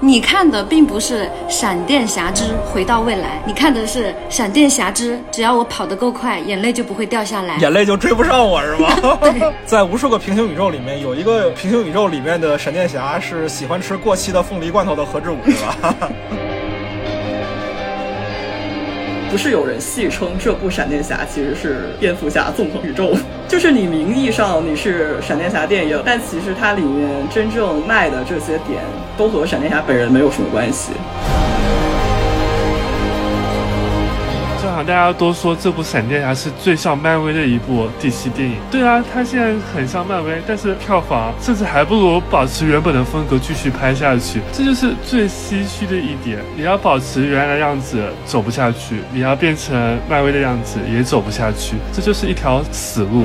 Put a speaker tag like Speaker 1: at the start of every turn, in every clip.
Speaker 1: 你看的并不是《闪电侠之回到未来》，你看的是《闪电侠之只要我跑得够快，眼泪就不会掉下来》。
Speaker 2: 眼泪就追不上我是吗？
Speaker 1: 对，
Speaker 2: 在无数个平行宇宙里面，有一个平行宇宙里面的闪电侠是喜欢吃过期的凤梨罐头的何志武，是吧？
Speaker 3: 不是有人戏称这部闪电侠其实是蝙蝠侠纵横宇宙，就是你名义上你是闪电侠电影，但其实它里面真正卖的这些点都和闪电侠本人没有什么关系。
Speaker 4: 大家都说这部《闪电侠》是最像漫威的一部 DC 电影。对啊，它现在很像漫威，但是票房甚至还不如保持原本的风格继续拍下去。这就是最唏嘘的一点。你要保持原来的样子走不下去，你要变成漫威的样子也走不下去，这就是一条死路。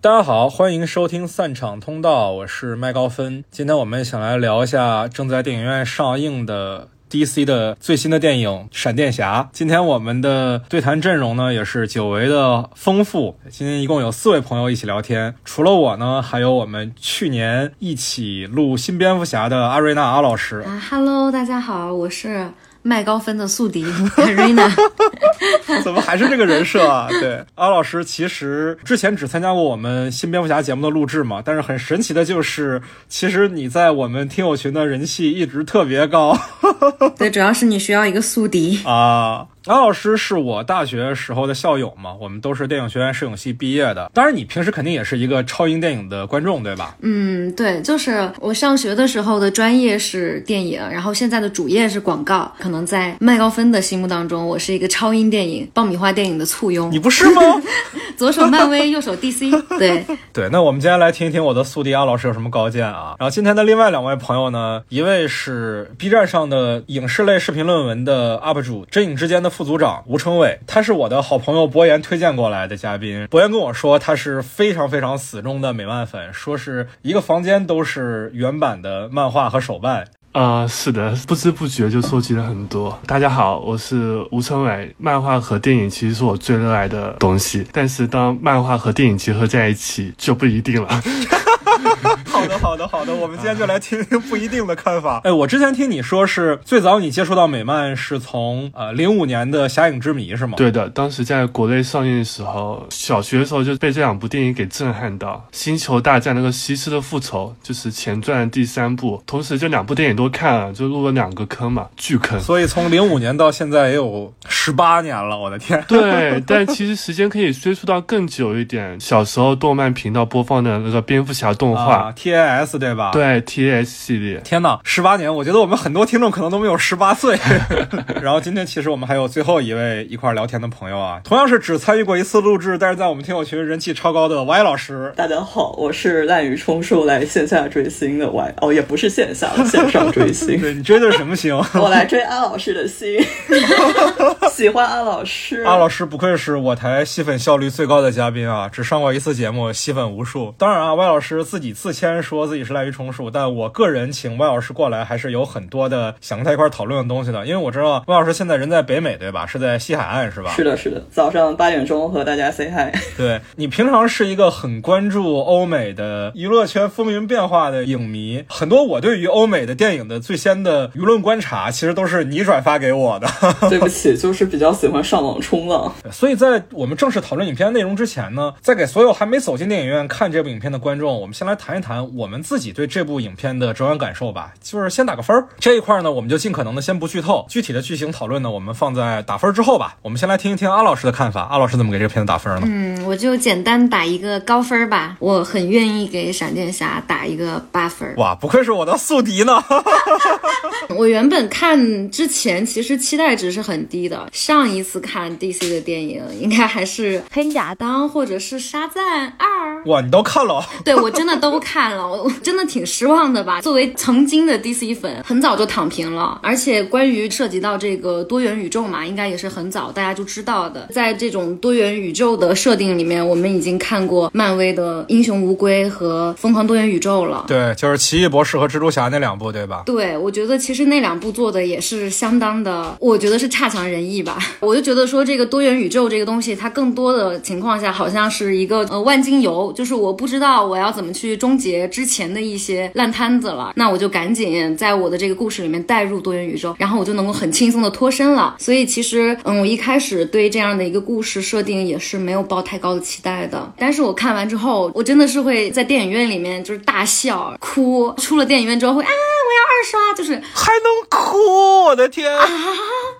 Speaker 2: 大家好，欢迎收听散场通道，我是麦高芬。今天我们想来聊一下正在电影院上映的。DC 的最新的电影《闪电侠》，今天我们的对谈阵容呢也是久违的丰富。今天一共有四位朋友一起聊天，除了我呢，还有我们去年一起录新蝙蝠侠的阿瑞娜阿老师。
Speaker 1: 啊，Hello，大家好，我是。麦高芬的宿敌
Speaker 2: 怎么还是这个人设啊？对，阿老师其实之前只参加过我们新蝙蝠侠节目的录制嘛，但是很神奇的就是，其实你在我们听友群的人气一直特别高。
Speaker 1: 对，主要是你需要一个宿敌
Speaker 2: 啊。安老师是我大学时候的校友嘛，我们都是电影学院摄影系毕业的。当然，你平时肯定也是一个超英电影的观众，对吧？
Speaker 1: 嗯，对，就是我上学的时候的专业是电影，然后现在的主业是广告。可能在麦高芬的心目当中，我是一个超英电影、爆米花电影的簇拥。
Speaker 2: 你不是吗？
Speaker 1: 左手漫威，右手 DC。对
Speaker 2: 对，那我们今天来听一听我的宿敌阿老师有什么高见啊。然后今天的另外两位朋友呢，一位是 B 站上的影视类视频论文的 UP 主，真影之间的副组长。吴成伟，他是我的好朋友博言推荐过来的嘉宾。博言跟我说，他是非常非常死忠的美漫粉，说是一个房间都是原版的漫画和手办。
Speaker 4: 啊，是的，不知不觉就收集了很多。大家好，我是吴成伟。漫画和电影其实是我最热爱的东西，但是当漫画和电影结合在一起，就不一定了。
Speaker 2: 好的，好的，好的，我们今天就来听听不一定的看法。哎，我之前听你说是最早你接触到美漫是从呃零五年的《侠影之谜》是吗？
Speaker 4: 对的，当时在国内上映的时候，小学的时候就被这两部电影给震撼到。《星球大战》那个西斯的复仇就是前传第三部，同时这两部电影都看了，就入了两个坑嘛，巨坑。
Speaker 2: 所以从零五年到现在也有十八年了，我的天。
Speaker 4: 对，但其实时间可以追溯到更久一点。小时候动漫频道播放的那个蝙蝠侠动画。
Speaker 2: A S 对吧？
Speaker 4: 对 TH 系列。
Speaker 2: 天哪，十八年！我觉得我们很多听众可能都没有十八岁。然后今天其实我们还有最后一位一块聊天的朋友啊，同样是只参与过一次录制，但是在我们听友群人气超高的 Y 老师。
Speaker 3: 大家好，我是滥竽充数来线下追星的 Y。哦，也不是线下，线上追星。
Speaker 2: 对你追的是什么星？
Speaker 3: 我来追阿老师的星。喜欢阿老师。
Speaker 2: 阿老师不愧是我台吸粉效率最高的嘉宾啊，只上过一次节目，吸粉无数。当然啊，Y 老师自己自谦。说自己是滥竽充数，但我个人请万老师过来还是有很多的想跟他一块讨论的东西的，因为我知道万老师现在人在北美，对吧？是在西海岸，是吧？
Speaker 3: 是的，是的。早上八点钟和大家 say hi。
Speaker 2: 对你平常是一个很关注欧美的娱乐圈风云变化的影迷，很多我对于欧美的电影的最先的舆论观察，其实都是你转发给我的。
Speaker 3: 对不起，就是比较喜欢上网冲浪。
Speaker 2: 所以在我们正式讨论影片内容之前呢，在给所有还没走进电影院看这部影片的观众，我们先来谈一谈。我们自己对这部影片的主观感受吧，就是先打个分儿。这一块呢，我们就尽可能的先不剧透，具体的剧情讨论呢，我们放在打分之后吧。我们先来听一听阿老师的看法。阿老师怎么给这个片子打分呢？
Speaker 1: 嗯，我就简单打一个高分吧。我很愿意给闪电侠打一个八分。
Speaker 2: 哇，不愧是我的宿敌呢。
Speaker 1: 我原本看之前其实期待值是很低的。上一次看 DC 的电影应该还是黑亚当或者是沙赞二。
Speaker 2: 哇，你都看了？
Speaker 1: 对，我真的都看了。我真的挺失望的吧？作为曾经的 DC 粉，很早就躺平了。而且关于涉及到这个多元宇宙嘛，应该也是很早大家就知道的。在这种多元宇宙的设定里面，我们已经看过漫威的英雄无归和疯狂多元宇宙了。
Speaker 2: 对，就是奇异博士和蜘蛛侠那两部，对吧？
Speaker 1: 对，我觉得其实那两部做的也是相当的，我觉得是差强人意吧。我就觉得说这个多元宇宙这个东西，它更多的情况下好像是一个呃万金油，就是我不知道我要怎么去。去终结之前的一些烂摊子了，那我就赶紧在我的这个故事里面带入多元宇宙，然后我就能够很轻松的脱身了。所以其实，嗯，我一开始对这样的一个故事设定也是没有抱太高的期待的。但是我看完之后，我真的是会在电影院里面就是大笑哭，出了电影院之后会啊，我要二刷，就是
Speaker 2: 还能哭，我的天啊！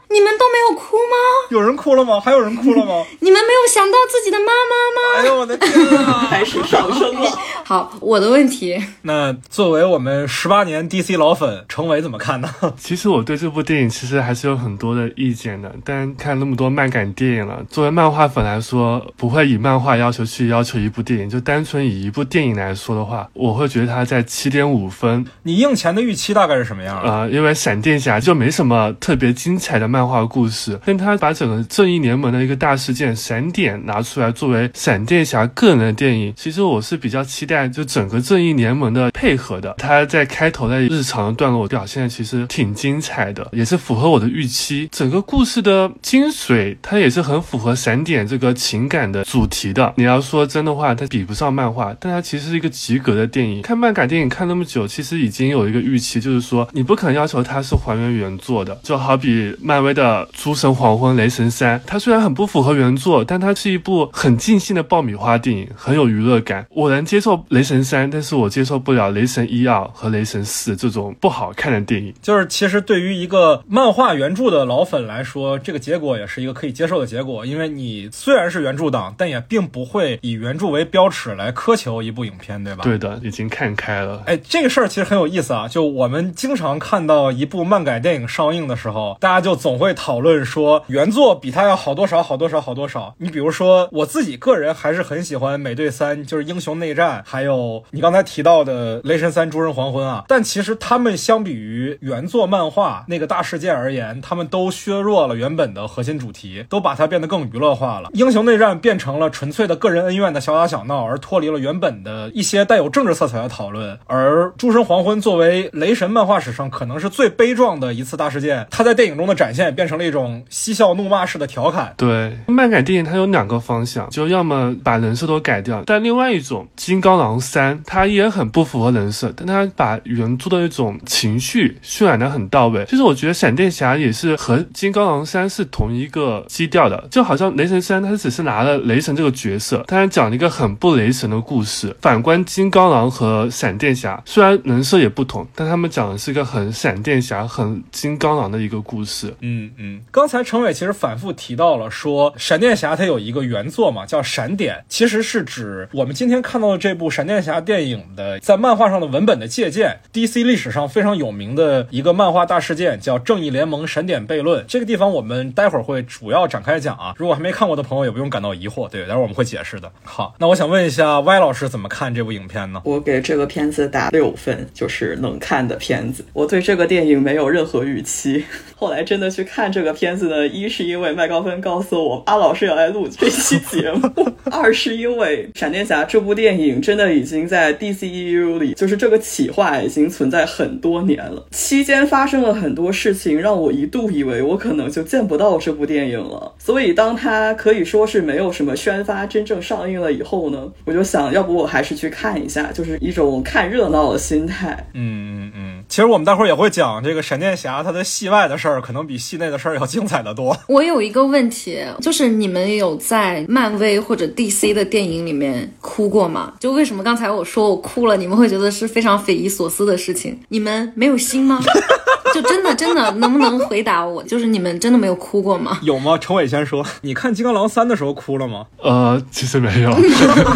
Speaker 1: 你们都没有哭吗？
Speaker 2: 有人哭了吗？还有人哭了吗？
Speaker 1: 你们没有想到自己的妈妈吗？
Speaker 2: 哎呦我的天啊！
Speaker 3: 开始上升了。
Speaker 1: 好，我的问题，
Speaker 2: 那作为我们十八年 DC 老粉，程伟怎么看呢？
Speaker 4: 其实我对这部电影其实还是有很多的意见的，但看那么多漫改电影了，作为漫画粉来说，不会以漫画要求去要求一部电影，就单纯以一部电影来说的话，我会觉得它在七点五分。
Speaker 2: 你映前的预期大概是什么样的？
Speaker 4: 呃，因为闪电侠就没什么特别精彩的漫画故事，但他把整个正义联盟的一个大事件闪点拿出来作为闪电侠个人的电影，其实我是比较期待就整个正义联联盟的配合的。他在开头的日常段落表现其实挺精彩的，也是符合我的预期。整个故事的精髓，它也是很符合闪点这个情感的主题的。你要说真的话，它比不上漫画，但它其实是一个及格的电影。看漫改电影看那么久，其实已经有一个预期，就是说你不可能要求它是还原原作的，就好比漫威的。诸神黄昏、雷神三，它虽然很不符合原作，但它是一部很尽兴的爆米花电影，很有娱乐感。我能接受雷神三，但是我接受不了雷神一二和雷神四这种不好看的电影。
Speaker 2: 就是其实对于一个漫画原著的老粉来说，这个结果也是一个可以接受的结果，因为你虽然是原著党，但也并不会以原著为标尺来苛求一部影片，对吧？
Speaker 4: 对的，已经看开了。
Speaker 2: 哎，这个事儿其实很有意思啊。就我们经常看到一部漫改电影上映的时候，大家就总会讨论说原作比它要好多少，好多少，好多少。你比如说，我自己个人还是很喜欢《美队三》，就是英雄内战，还有你刚才提到的《雷神三：诸神黄昏》啊。但其实他们相比于原作漫画那个大事件而言，他们都削弱了原本的核心主题，都把它变得更娱乐化了。英雄内战变成了纯粹的个人恩怨的小打小闹，而脱离了原本的一些带有政治色彩的讨论。而《诸神黄昏》作为雷神漫画史上可能是最悲壮的一次大事件，它在电影中的展现变成了一种嬉笑怒骂式的调侃。
Speaker 4: 对，漫改电影它有两个方向，就要么把人设都改掉，但另外一种《金刚狼三》它也很很不符合人设，但他把原著的一种情绪渲染的很到位。其实我觉得闪电侠也是和《金刚狼三》是同一个基调的，就好像雷神三，他只是拿了雷神这个角色，它讲了一个很不雷神的故事。反观金刚狼和闪电侠，虽然人设也不同，但他们讲的是一个很闪电侠、很金刚狼的一个故事。
Speaker 2: 嗯嗯，刚才程伟其实反复提到了说，闪电侠它有一个原作嘛，叫闪点，其实是指我们今天看到的这部闪电侠电影的在漫画上的文本的借鉴。DC 历史上非常有名的一个漫画大事件叫正义联盟闪点悖论，这个地方我们待会儿会主要展开讲啊。如果还没看过的朋友也不用感到疑惑，对，待会儿我们会解释的。好，那我想问一下 Y 老师怎么看这部影片呢？
Speaker 3: 我给这个片子打六分，就是能看的片子。我对这个电影没有任何预期，后来真的去看这个片子呢，一是因为麦高芬告诉我阿老师要来录这期节目，二是因为闪电侠这部电影真的已经在 DC DCEU 里，就是这个企划已经存在很多年了，期间发生了很多事情，让我一度以为我可能就见不到这部电影了。所以当它可以说是没有什么宣发，真正上映了以后呢，我就想要不我还是去看一下，就是一种看热闹的心态。
Speaker 2: 嗯嗯嗯，其实我们待会儿也会讲这个闪电侠他的戏外的事儿，可能比戏内的事儿要精彩的多。
Speaker 1: 我有一个问题，就是你们有在漫威或者 DC 的电影里面哭过吗？就为什么刚才我说我哭了，你们会觉得是非常匪夷所思的事情？你们没有心吗？就真的真的能不能回答我？就是你们真的没有哭过吗？
Speaker 2: 有吗？陈伟先说，你看《金刚狼三》的时候哭了吗？
Speaker 4: 呃，其实没有。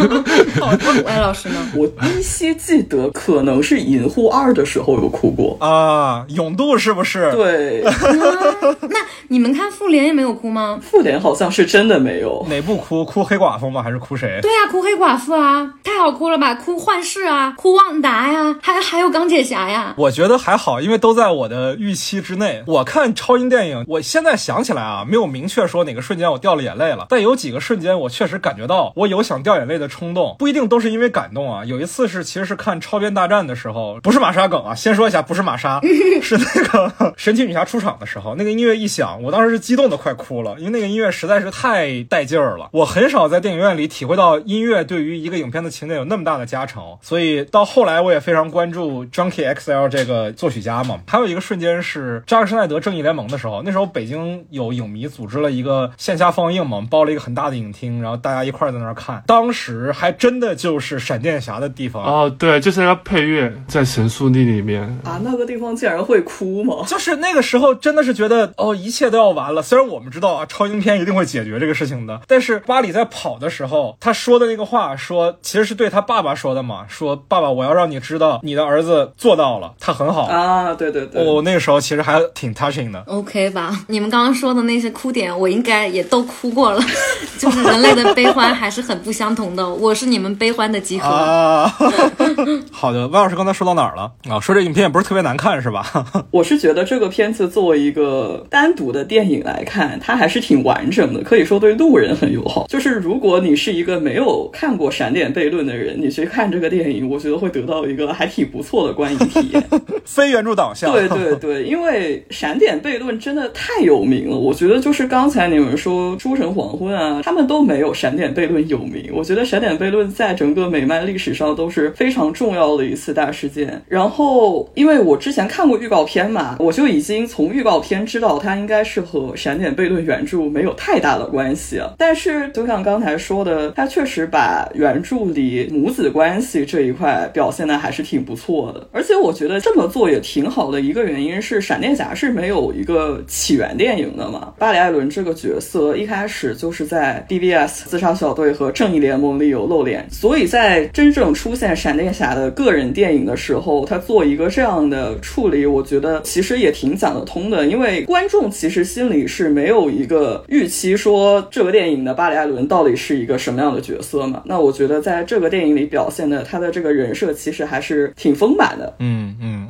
Speaker 1: 歪老师呢？
Speaker 3: 我依稀记得可能是《银护二》的时候有哭过。
Speaker 2: 啊，勇度是不是？
Speaker 3: 对，
Speaker 1: 那你们看复联也没有哭吗？
Speaker 3: 复联好像是真的没有。
Speaker 2: 哪部哭？哭黑寡妇吗？还是哭谁？
Speaker 1: 对呀、哭黑寡妇啊，太好哭了吧？哭幻视啊，哭旺达呀，还还有钢铁侠呀。
Speaker 2: 我觉得还好，因为都在我的的预期之内。我看超英电影，我现在想起来啊，没有明确说哪个瞬间我掉了眼泪了，但有几个瞬间我确实感觉到我有想掉眼泪的冲动，不一定都是因为感动啊。有一次是其实是看超编大战的时候，不是玛莎梗啊，先说一下，不是玛莎，是那个 神奇女侠出场的时候，那个音乐一响，我当时是激动的快哭了，因为那个音乐实在是太带劲儿了。我很少在电影院里体会到音乐对于一个影片的情节有那么大的加成，所以到后来我也非常关注 Junkie XL 这个作曲家嘛。还有一个瞬间是扎克施奈德正义联盟的时候，那时候北京有影迷组织了一个线下放映嘛，我们包了一个很大的影厅，然后大家一块儿在那儿看，当时还真的就是闪电侠的地方。
Speaker 4: 哦，对，就是那个配乐在神速力里面。
Speaker 3: 啊，那个地方竟然会哭吗？
Speaker 2: 就是那个时候，真的是觉得哦，一切都要完了。虽然我们知道啊，超英片一定会解决这个事情的，但是巴里在跑的时候，他说的那个话，说其实是对他爸爸说的嘛，说爸爸，我要让你知道，你的儿子做到了，他很好。
Speaker 3: 啊，对对对，
Speaker 2: 哦，那个时候其实还挺 touching 的。
Speaker 1: OK 吧？你们刚刚说的那些哭点，我应该也都哭过了。就是人类的悲欢还是很不相同的，我是你们悲欢的集合。
Speaker 2: 啊，好的，万老师刚才说到哪儿了啊？说这影片也不是特别难看是吧？
Speaker 3: 我是觉得这个片子作为一个单独的电影来看，它还是挺完整的，可以说对路人很友好。就是如果你是一个没有看过《闪点悖论》的人，你去看这个电影，我觉得会得到一个还挺不错的观影体验。
Speaker 2: 非原著党项。
Speaker 3: 对对对，因为《闪点悖论》真的太有名了，我觉得就是刚才你们说《诸神黄昏》啊，他们都没有《闪点悖论》有名。我觉得《闪点悖论》在整个美漫历史上都是非常重要的一次大事件。然后，因为我之前看过预告片嘛，我就已经从预告片知道它应该是和《闪点悖论》原著没有太大的关系了。但是，就像刚才说的，它确实把原著里母子关系这一块表现的还是挺不错的。而且，我觉得这么做也挺好的。一个原因因是，闪电侠是没有一个起源电影的嘛。巴里·艾伦这个角色一开始就是在 BBS 自杀小队和正义联盟里有露脸，所以在真正出现闪电侠的个人电影的时候，他做一个这样的处理，我觉得其实也挺讲得通的。因为观众其实心里是没有一个预期，说这个电影的巴里·艾伦到底是一个什么样的角色嘛。那我觉得在这个电影里表现的他的这个人设，其实还是挺丰满的。
Speaker 2: 嗯嗯，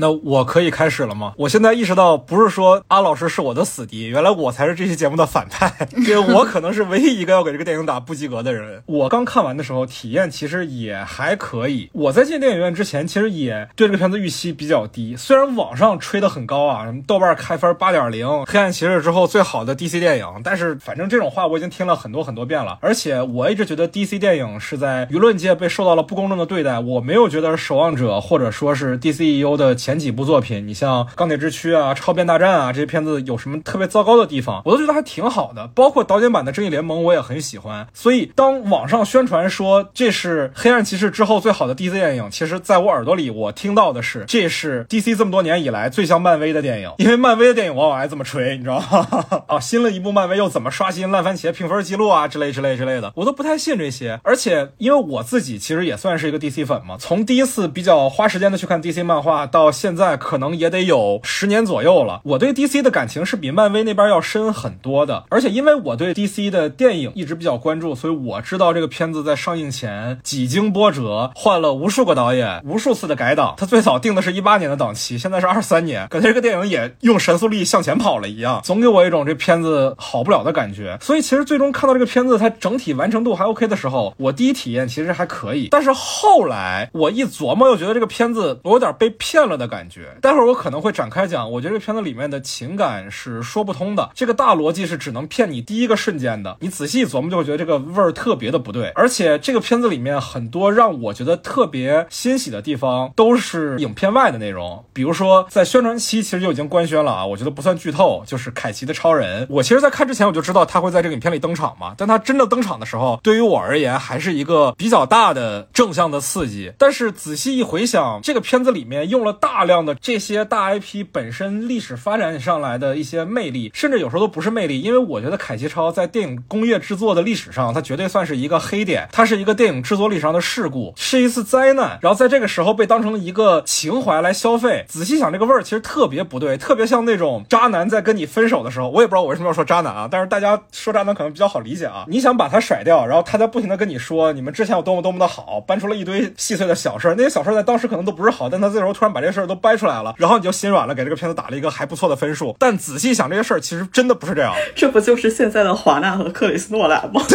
Speaker 2: 那我可以开始了吗？我现在意识到，不是说阿老师是我的死敌，原来我才是这期节目的反派，因 为我可能是唯一一个要给这个电影打不及格的人。我刚看完的时候，体验其实也还可以。我在进电影院之前，其实也对这个片子预期比较低，虽然网上吹得很高啊，什么豆瓣开分八点零，黑暗骑士之后最好的 DC 电影，但是反正这种话我已经听了很多很多遍了，而且我一直觉得 DC 电影是在舆论界被受到了不公正的对待，我没有觉得《守望者》或者说是 DCEU 的前几部作品，你像《钢铁之躯》啊、《超变大战》啊这些片子有什么特别糟糕的地方，我都觉得还挺好的。包括导演版的《正义联盟》，我也很喜欢。所以当网上宣传说这是黑暗骑士之后最好的 DC 电影，其实在我耳朵里我听到的是这是 DC 这么多年以来最像漫威的电影，因为漫威的电影往往爱这么吹，你知道吗？啊，新了一部漫威又怎么刷新烂番茄评分记录啊之类之类之类的，我都不太信这些。而且因为我自己其实也算是一个 DC 粉嘛，从第一次比较花时间的去看 DC 漫画到现在，可能也得有十年左右了。我对 DC 的感情是比漫威那边要深很多的。而且因为我对 DC 的电影一直比较关注，所以我知道这个片子在上映前几经波折，换了无数个导演，无数次的改档。他最早定的是一八年的档期，现在是二三年，感觉这个电影也用神速力向前跑了一样，总给我一种这片子好不了的感觉。所以其实最终看到这个片子，它整体完成度还 OK 的时候，我第一体验其实还可以。但是后来我一琢磨，又觉得这个片子我有点被骗了的感觉。待会儿我可能会展开讲，我觉得这片子里面的情感是说不通的，这个大逻辑是只能骗你第一个瞬间的。你仔细琢磨，就会觉得这个味儿特别的不对。而且这个片子里面很多让我觉得特别欣喜的地方，都是影片外的内容。比如说在宣传期其实就已经官宣了啊，我觉得不算剧透，就是凯奇的超人。我其实，在看之前我就知道他会在这个影片里登场嘛，但他真的登场的时候，对于我而言还是一个比较大的正向的刺激。但是仔细一回想，这个片子里面用了大大量的这些大 IP 本身历史发展上来的一些魅力，甚至有时候都不是魅力，因为我觉得凯奇超在电影工业制作的历史上，它绝对算是一个黑点，它是一个电影制作历史上的事故，是一次灾难。然后在这个时候被当成一个情怀来消费，仔细想这个味儿其实特别不对，特别像那种渣男在跟你分手的时候，我也不知道我为什么要说渣男啊，但是大家说渣男可能比较好理解啊。你想把他甩掉，然后他在不停的跟你说你们之前有多么多么的好，搬出了一堆细碎的小事儿，那些小事儿在当时可能都不是好，但他这时候突然把这事儿都掰出来了，然后你就心软了，给这个片子打了一个还不错的分数。但仔细想这些事儿，其实真的不是这样。
Speaker 3: 这不就是现在的华纳和克里斯诺兰吗？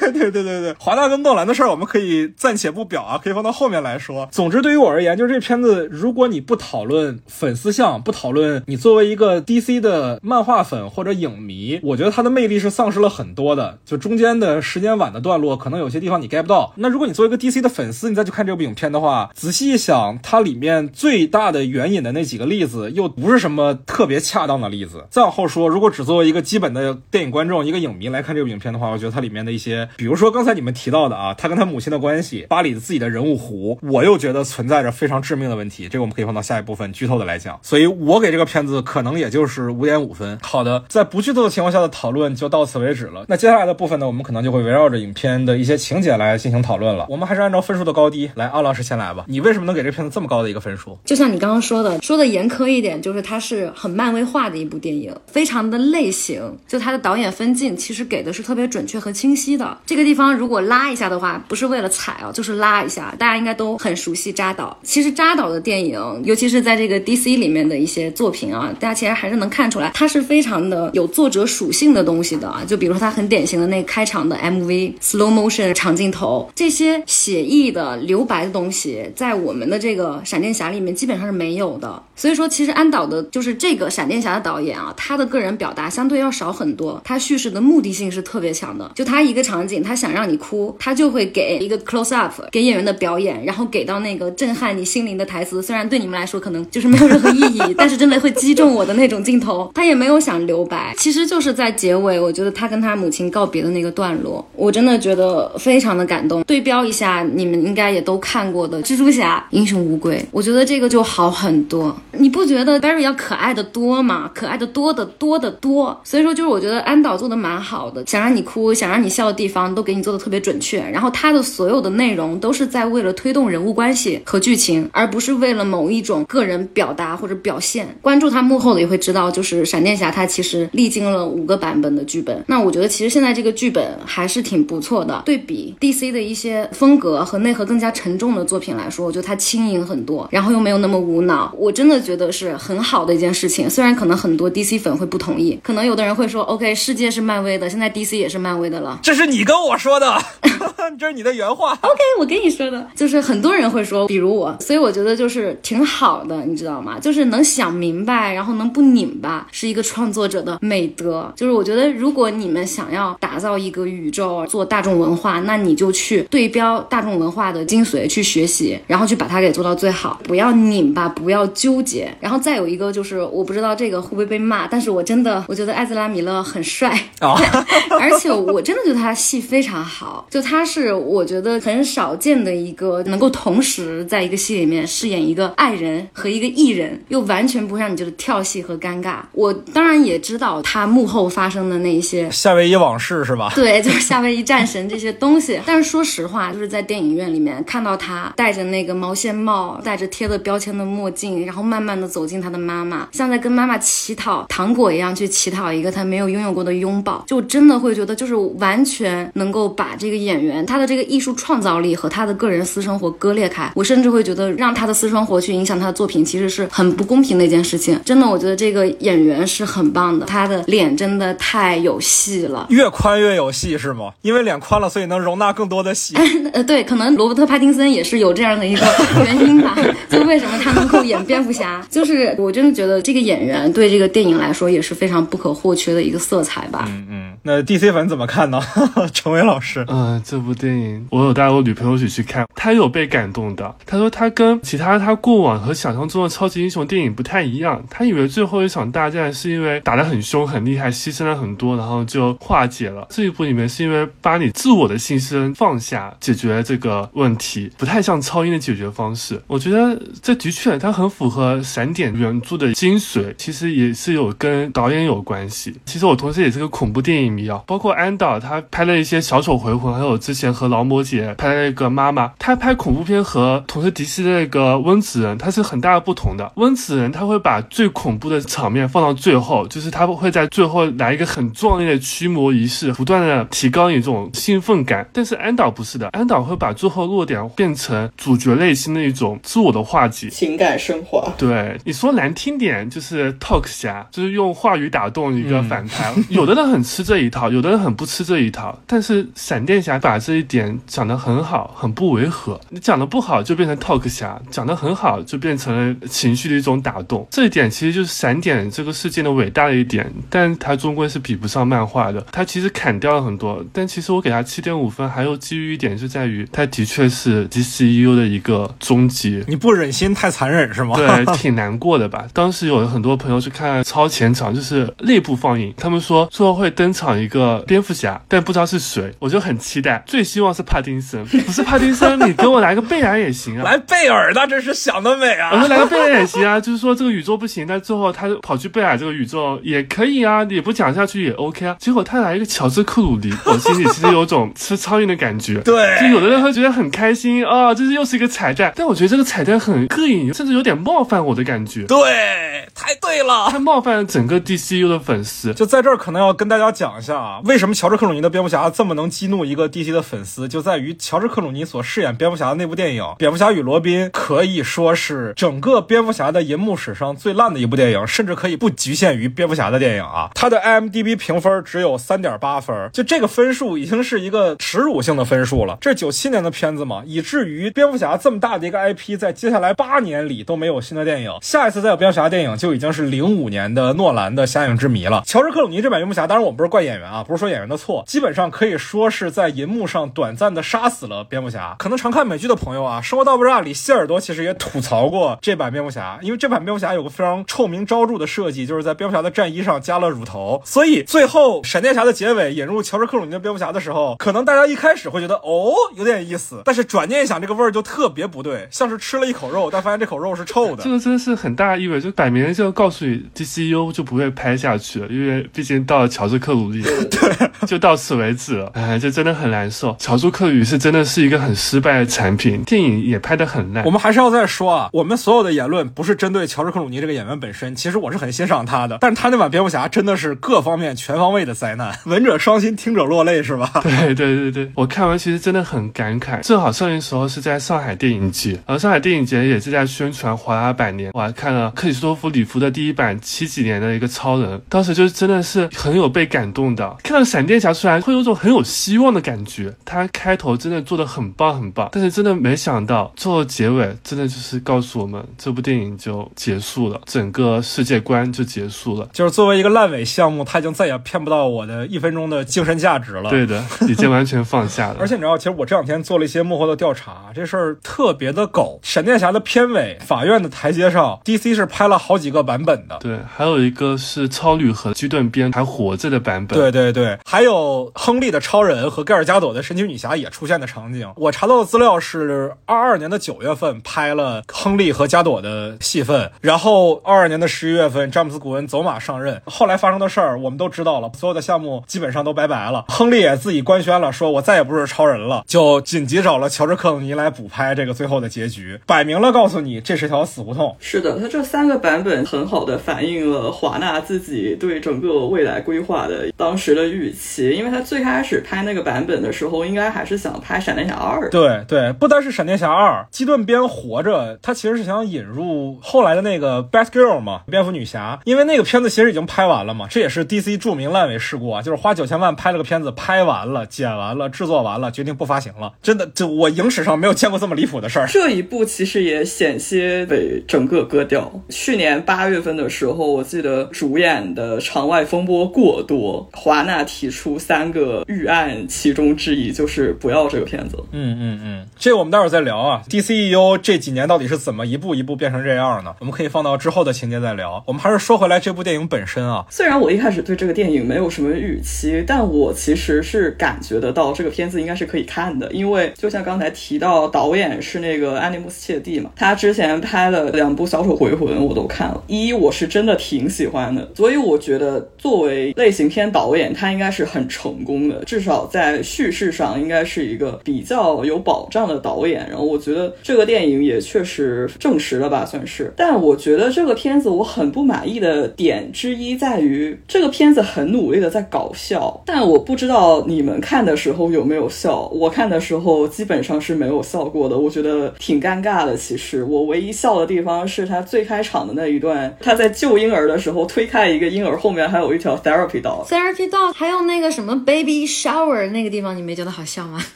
Speaker 2: 对对对对对对，华纳跟诺兰的事儿我们可以暂且不表啊，可以放到后面来说。总之，对于我而言，就是这片子，如果你不讨论粉丝向，不讨论你作为一个 DC 的漫画粉或者影迷，我觉得它的魅力是丧失了很多的。就中间的时间晚的段落，可能有些地方你 get 不到。那如果你作为一个 DC 的粉丝，你再去看这部影片的话，仔细一想，它里面最大的援引的那几个例子，又不是什么特别恰当的例子。再往后说，如果只作为一个基本的电影观众、一个影迷来看这部影片的话，我觉得它里面的一些，比如说刚才你们提到的啊，他跟他母亲的关系，巴里的自己的人物弧，我又觉得存在着非常致命的问题。这个我们可以放到下一部分剧透的来讲。所以我给这个片子可能也就是五点五分。好的，在不剧透的情况下的讨论就到此为止了。那接下来的部分呢，我们可能就会围绕着影片的一些情节来进行讨论了。我们还是按照分数的高低来，阿老师先来吧。你为什么能给这片子这么高的一个分数？
Speaker 1: 就像你刚刚说的，说的严苛一点，就是它是很漫威化的一部电影，非常的类型。就它的导演分镜其实给的是特别准确和清晰的。这个地方如果拉一下的话，不是为了踩啊，就是拉一下。大家应该都很熟悉扎导。其实扎导的电影，尤其是在这个 DC 里面的一些作品啊，大家其实还是能看出来，它是非常的有作者属性的东西的啊。就比如说它很典型的那开场的 MV slow motion 长镜头，这些写意的留白的东西，在我们的这个闪电侠里面基本上是没有的。所以说，其实安导的就是这个闪电侠的导演啊，他的个人表达相对要少很多，他叙事的目的性是特别强的。就他一个场景，他想让你哭，他就会给一个 close up，给演员的表演，然后给到那个震撼你心灵的台词。虽然对你们来说可能就是没有任何意义，但是真的会击中我的那种镜头。他也没有想留白，其实就是在结尾，我觉得他跟他母亲告别的那个段落，我真的觉得非常的感动。对标一下，你们应该也都看过的《蜘蛛侠：英雄无归》，我觉得这个就好好很多。你不觉得 Barry 要可爱的多吗？可爱的多的多的多。所以说，就是我觉得安导做的蛮好的，想让你哭、想让你笑的地方都给你做的特别准确。然后他的所有的内容都是在为了推动人物关系和剧情，而不是为了某一种个人表达或者表现。关注他幕后的也会知道，就是闪电侠他其实历经了五个版本的剧本。那我觉得其实现在这个剧本还是挺不错的。对比 DC 的一些风格和内核更加沉重的作品来说，我觉得它轻盈很多，然后又没有那么无脑。我真的觉得是很好的一件事情。虽然可能很多 DC 粉会不同意，可能有的人会说，OK，世界是漫威的，现在 DC 也是漫威的了。
Speaker 2: 这是你跟我说的，这是你的原话。
Speaker 1: OK，我跟你说的，就是很多人会说，比如我，所以我觉得就是挺好的，你知道吗？就是能想明白，然后能不拧巴，是一个创作者的美德。就是我觉得，如果你们想要打造一个宇宙，做大众文化，那你就去对标大众文化的精髓去学习，然后去把它给做到最好，不要拧巴，不要纠结。然后再有一个就是，我不知道这个会不会被骂，但是我真的我觉得艾兹拉米勒很帅。
Speaker 2: 啊，
Speaker 1: 而且我真的觉得他戏非常好，就他是我觉得很少见的一个能够同时在一个戏里面饰演一个爱人和一个艺人，又完全不会让你觉得跳戏和尴尬。我当然也知道他幕后发生的那一些。
Speaker 2: 夏威夷往事是吧？
Speaker 1: 对，就是夏威夷战神这些东西。但是说实话，就是在电影院里面看到他戴着那个毛线帽，戴着贴的标签的墨镜，然后慢慢的走进他的妈妈，像在跟妈妈乞讨糖果一样去乞讨一个他没有拥有过的拥抱，就真的会觉得就是完全能够把这个演员他的这个艺术创造力和他的个人私生活割裂开。我甚至会觉得让他的私生活去影响他的作品，其实是很不公平的一件事情。真的，我觉得这个演员是很棒的，他的脸真的太有戏了。
Speaker 2: 越宽越有戏是吗？因为脸宽了，所以能容纳更多的戏。
Speaker 1: 呃，对，可能罗伯特·帕丁森也是有这样的一个原因吧。就为什么他能够演蝙蝠侠，就是我真的觉得这个演员对这个电影来说也是非常不可或缺的一个色彩吧。
Speaker 2: 嗯嗯，那 DC 粉怎么看呢？陈伟老师，
Speaker 4: 嗯，这部电影我有带我女朋友一起去看，她有被感动的。她说她跟其他她过往和想象中的超级英雄电影不太一样，她以为最后一场大战是因为打得很凶很厉害，牺牲了很多，然后就化解了。这一部里面是因为把你自我的牺牲放下，解决了这个问题，不太像超英的解决方式。我觉得这的确确它很符合闪点原著的精髓，其实也是有跟导演有关系。其实我同时也是个恐怖电影迷啊，包括安导他拍了一些小丑回魂，还有之前和劳模姐拍了一个妈妈，他拍恐怖片和同时迪士的那个温子仁，他是很大的不同的。温子仁他会把最恐怖的场面放到最后，就是他会在最后来一个很壮烈的驱魔仪式，不断的提高你这种兴奋感。但是安导不是的，安导会把最后落点变成主角内心的一种自我的化解。
Speaker 3: 情情感升华。
Speaker 4: 对你说难听点，就是 talk 侠，就是用话语打动一个反派。有的人很吃这一套，有的人很不吃这一套。但是闪电侠把这一点讲得很好，很不违和。你讲的不好就变成 talk 侠，讲得很好就变成了情绪的一种打动。这一点其实就是闪点这个事件的伟大的一点，但它终归是比不上漫画的。它其实砍掉了很多，但其实我给它七点五分，还有基于一点就在于它的确是 DCU 的一个终极。
Speaker 2: 你不忍心太残忍是吗？
Speaker 4: 对，挺难过的吧。当时有很多朋友去看超前场，就是内部放映，他们说最后会登场一个蝙蝠侠，但不知道是谁，我就很期待。最希望是帕丁森，不是帕丁森，你给我来个贝尔也行啊。
Speaker 2: 来贝尔，那真是想得美啊！
Speaker 4: 我说来个贝尔也行啊，就是说这个宇宙不行，但最后他跑去贝尔这个宇宙也可以啊，也不讲下去也 OK 啊。结果他来一个乔治克鲁尼，我心里其实有种吃苍蝇的感觉。
Speaker 2: 对，
Speaker 4: 就有的人会觉得很开心啊，这是又是一个彩蛋，但我觉得这个彩蛋很膈应，甚至有点冒犯我的感觉。
Speaker 2: 对，太对了，
Speaker 4: 太冒犯整个 DCU 的粉丝。
Speaker 2: 就在这儿，可能要跟大家讲一下啊，为什么乔治克鲁尼的蝙蝠侠这么能激怒一个 DC 的粉丝，就在于乔治克鲁尼所饰演蝙蝠侠的那部电影《蝙蝠侠与罗宾》，可以说是整个蝙蝠侠的银幕史上最烂的一部电影，甚至可以不局限于蝙蝠侠的电影啊。它的 IMDB 评分只有三点八分，就这个分数已经是一个耻辱性的分数了。这是九七年的片子嘛，以至于蝙蝠侠这么大的一个 IP，在接下来八年里都没有新的电影，下一次再有蝙蝠侠电影就已经是零五年的诺兰的《侠影之谜》了。乔治克鲁尼这版蝙蝠侠，当然我们不是怪演员啊，不是说演员的错，基本上可以说是在银幕上短暂的杀死了蝙蝠侠。可能常看美剧的朋友啊，《生活大爆炸》里谢耳朵其实也吐槽过这版蝙蝠侠，因为这版蝙蝠侠有个非常臭名昭著的设计，就是在蝙蝠侠的战衣上加了乳头，所以最后闪电侠的结尾引入乔治克鲁尼的蝙蝠侠的时候，可能大家一开始会觉得哦有点意思，但是转念一想，这个味儿就特别不对，像是吃了一口肉，但发现这口肉是臭的。
Speaker 4: 这个真是很大意味，就摆明了就告诉你 DCU 就不会拍下去了，因为毕竟到了乔治克鲁尼，对，就到此为止了。哎，这真的很难受。乔治克鲁尼是真的是一个很失败的产品，电影也拍得很烂。
Speaker 2: 我们还是要再说啊，我们所有的言论不是针对乔治克鲁尼这个演员本身，其实我是很欣赏他的，但是他那版蝙蝠侠真的是各方面全方位的灾难，闻者伤心，听者落泪，是吧？
Speaker 4: 对对对对，我看完其实真的很感慨。正好上映时候是在上海电影节，而上海电影节也是在宣传华纳百年。我还看了克里斯托弗里夫的第一版七几年的一个超人，当时就是真的是很有被感动的。看到闪电侠出来，会有种很有希望的感觉。他开头真的做的很棒很棒，但是真的没想到最后结尾真的就是告诉我们这部电影就结束了，整个世界观就结束了。
Speaker 2: 就是作为一个烂尾项目，他已经再也骗不到我的一分钟的精神价值了。
Speaker 4: 对的，已经完全放下了。
Speaker 2: 而且你知道，其实我这两天做了一些幕后的调查，这事儿特别的狗。闪电侠的片尾，法院的台阶上，DC 是拍了好几个版本的。
Speaker 4: 对，还有一个是超女和基顿边还活着的版本。
Speaker 2: 对对对，还有亨利的超人和盖尔加朵的神奇女侠也出现的场景。我查到的资料是，二二年的九月份拍了亨利和加朵的戏份，然后二二年的十一月份，詹姆斯古恩走马上任。后来发生的事儿我们都知道了，所有的项目基本上都拜拜了。亨利也自己官宣了，说我再也不是超人了，就紧急找了乔治克鲁尼来补拍这个最后的结局，摆明了告诉你这是条死胡同。
Speaker 3: 是的，它这三个版本很好的反映了华纳自己对整个未来规划的当时的预期，因为他最开始拍那个版本的时候，应该还是想拍闪电侠二。
Speaker 2: 对对，不单是闪电侠二，基顿边活着，他其实是想引入后来的那个 Batgirl 嘛，蝙蝠女侠，因为那个片子其实已经拍完了嘛，这也是 DC 著名烂尾事故啊，就是花九千万拍了个片子，拍完了，剪完了，制作完了，决定不发行了，真的，就我影史上没有见过这么离谱的事儿。
Speaker 3: 这一部其实也险些被整个割掉。去年八月份的时候，我记得主演的场外风波过多，华纳提出三个预案，其中之一就是不要这个片子。
Speaker 2: 嗯嗯嗯，这我们待会儿再聊啊。DCEU 这几年到底是怎么一步一步变成这样呢？我们可以放到之后的情节再聊。我们还是说回来这部电影本身啊。
Speaker 3: 虽然我一开始对这个电影没有什么预期，但我其实是感觉得到这个片子应该是可以看的，因为就像刚才提到，导演是那个安尼姆斯切蒂嘛，他之之前拍了两部《小丑回魂》，我都看了，一我是真的挺喜欢的，所以我觉得作为类型片导演，他应该是很成功的，至少在叙事上应该是一个比较有保障的导演。然后我觉得这个电影也确实证实了吧，算是。但我觉得这个片子我很不满意的点之一在于，这个片子很努力的在搞笑，但我不知道你们看的时候有没有笑。我看的时候基本上是没有笑过的，我觉得挺尴尬的。其实我我唯一笑的地方是他最开场的那一段，他在救婴儿的时候推开一个婴儿，后面还有一条 therapy dog。
Speaker 1: Therapy dog，还有那个什么 baby shower 那个地方，你没觉得好笑吗？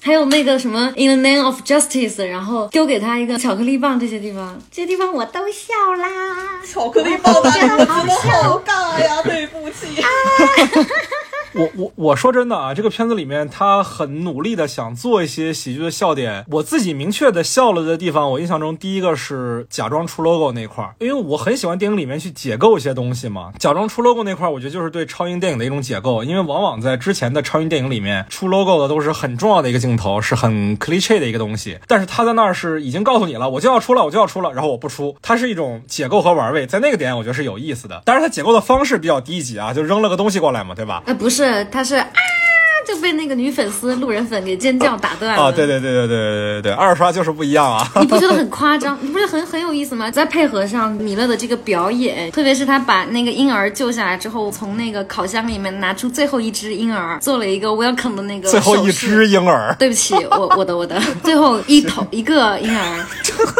Speaker 1: 还有那个什么 in the name of justice，然后丢给他一个巧克力棒，这些地方，这些地方我都笑啦。
Speaker 3: 巧克力棒真的好尬呀！对不起。
Speaker 2: 我我我说真的啊，这个片子里面他很努力的想做一些喜剧的笑点。我自己明确的笑了的地方，我印象中第一个是假装出 logo 那块儿，因为我很喜欢电影里面去解构一些东西嘛。假装出 logo 那块儿，我觉得就是对超英电影的一种解构，因为往往在之前的超英电影里面出 logo 的都是很重要的一个镜头，是很 cliche 的一个东西。但是他在那儿是已经告诉你了，我就要出了，我就要出了，然后我不出，它是一种解构和玩味，在那个点我觉得是有意思的。当然，它解构的方式比较低级啊，就扔了个东西过来嘛，对吧？
Speaker 1: 哎，不是，他是啊，就被那个女粉丝、路人粉给尖叫打断了。
Speaker 2: 啊，对对对对对对对对，二刷就是不一样啊。
Speaker 1: 你不觉得很夸张？你不是很很有意思吗？再配合上米勒的这个表演，特别是他把那个婴儿救下来之后，从那个烤箱里面拿出最后一只婴儿，做了一个 welcome 的那个
Speaker 2: 最后一只婴儿，
Speaker 1: 对不起，我我的我的，最后一头 一个婴儿，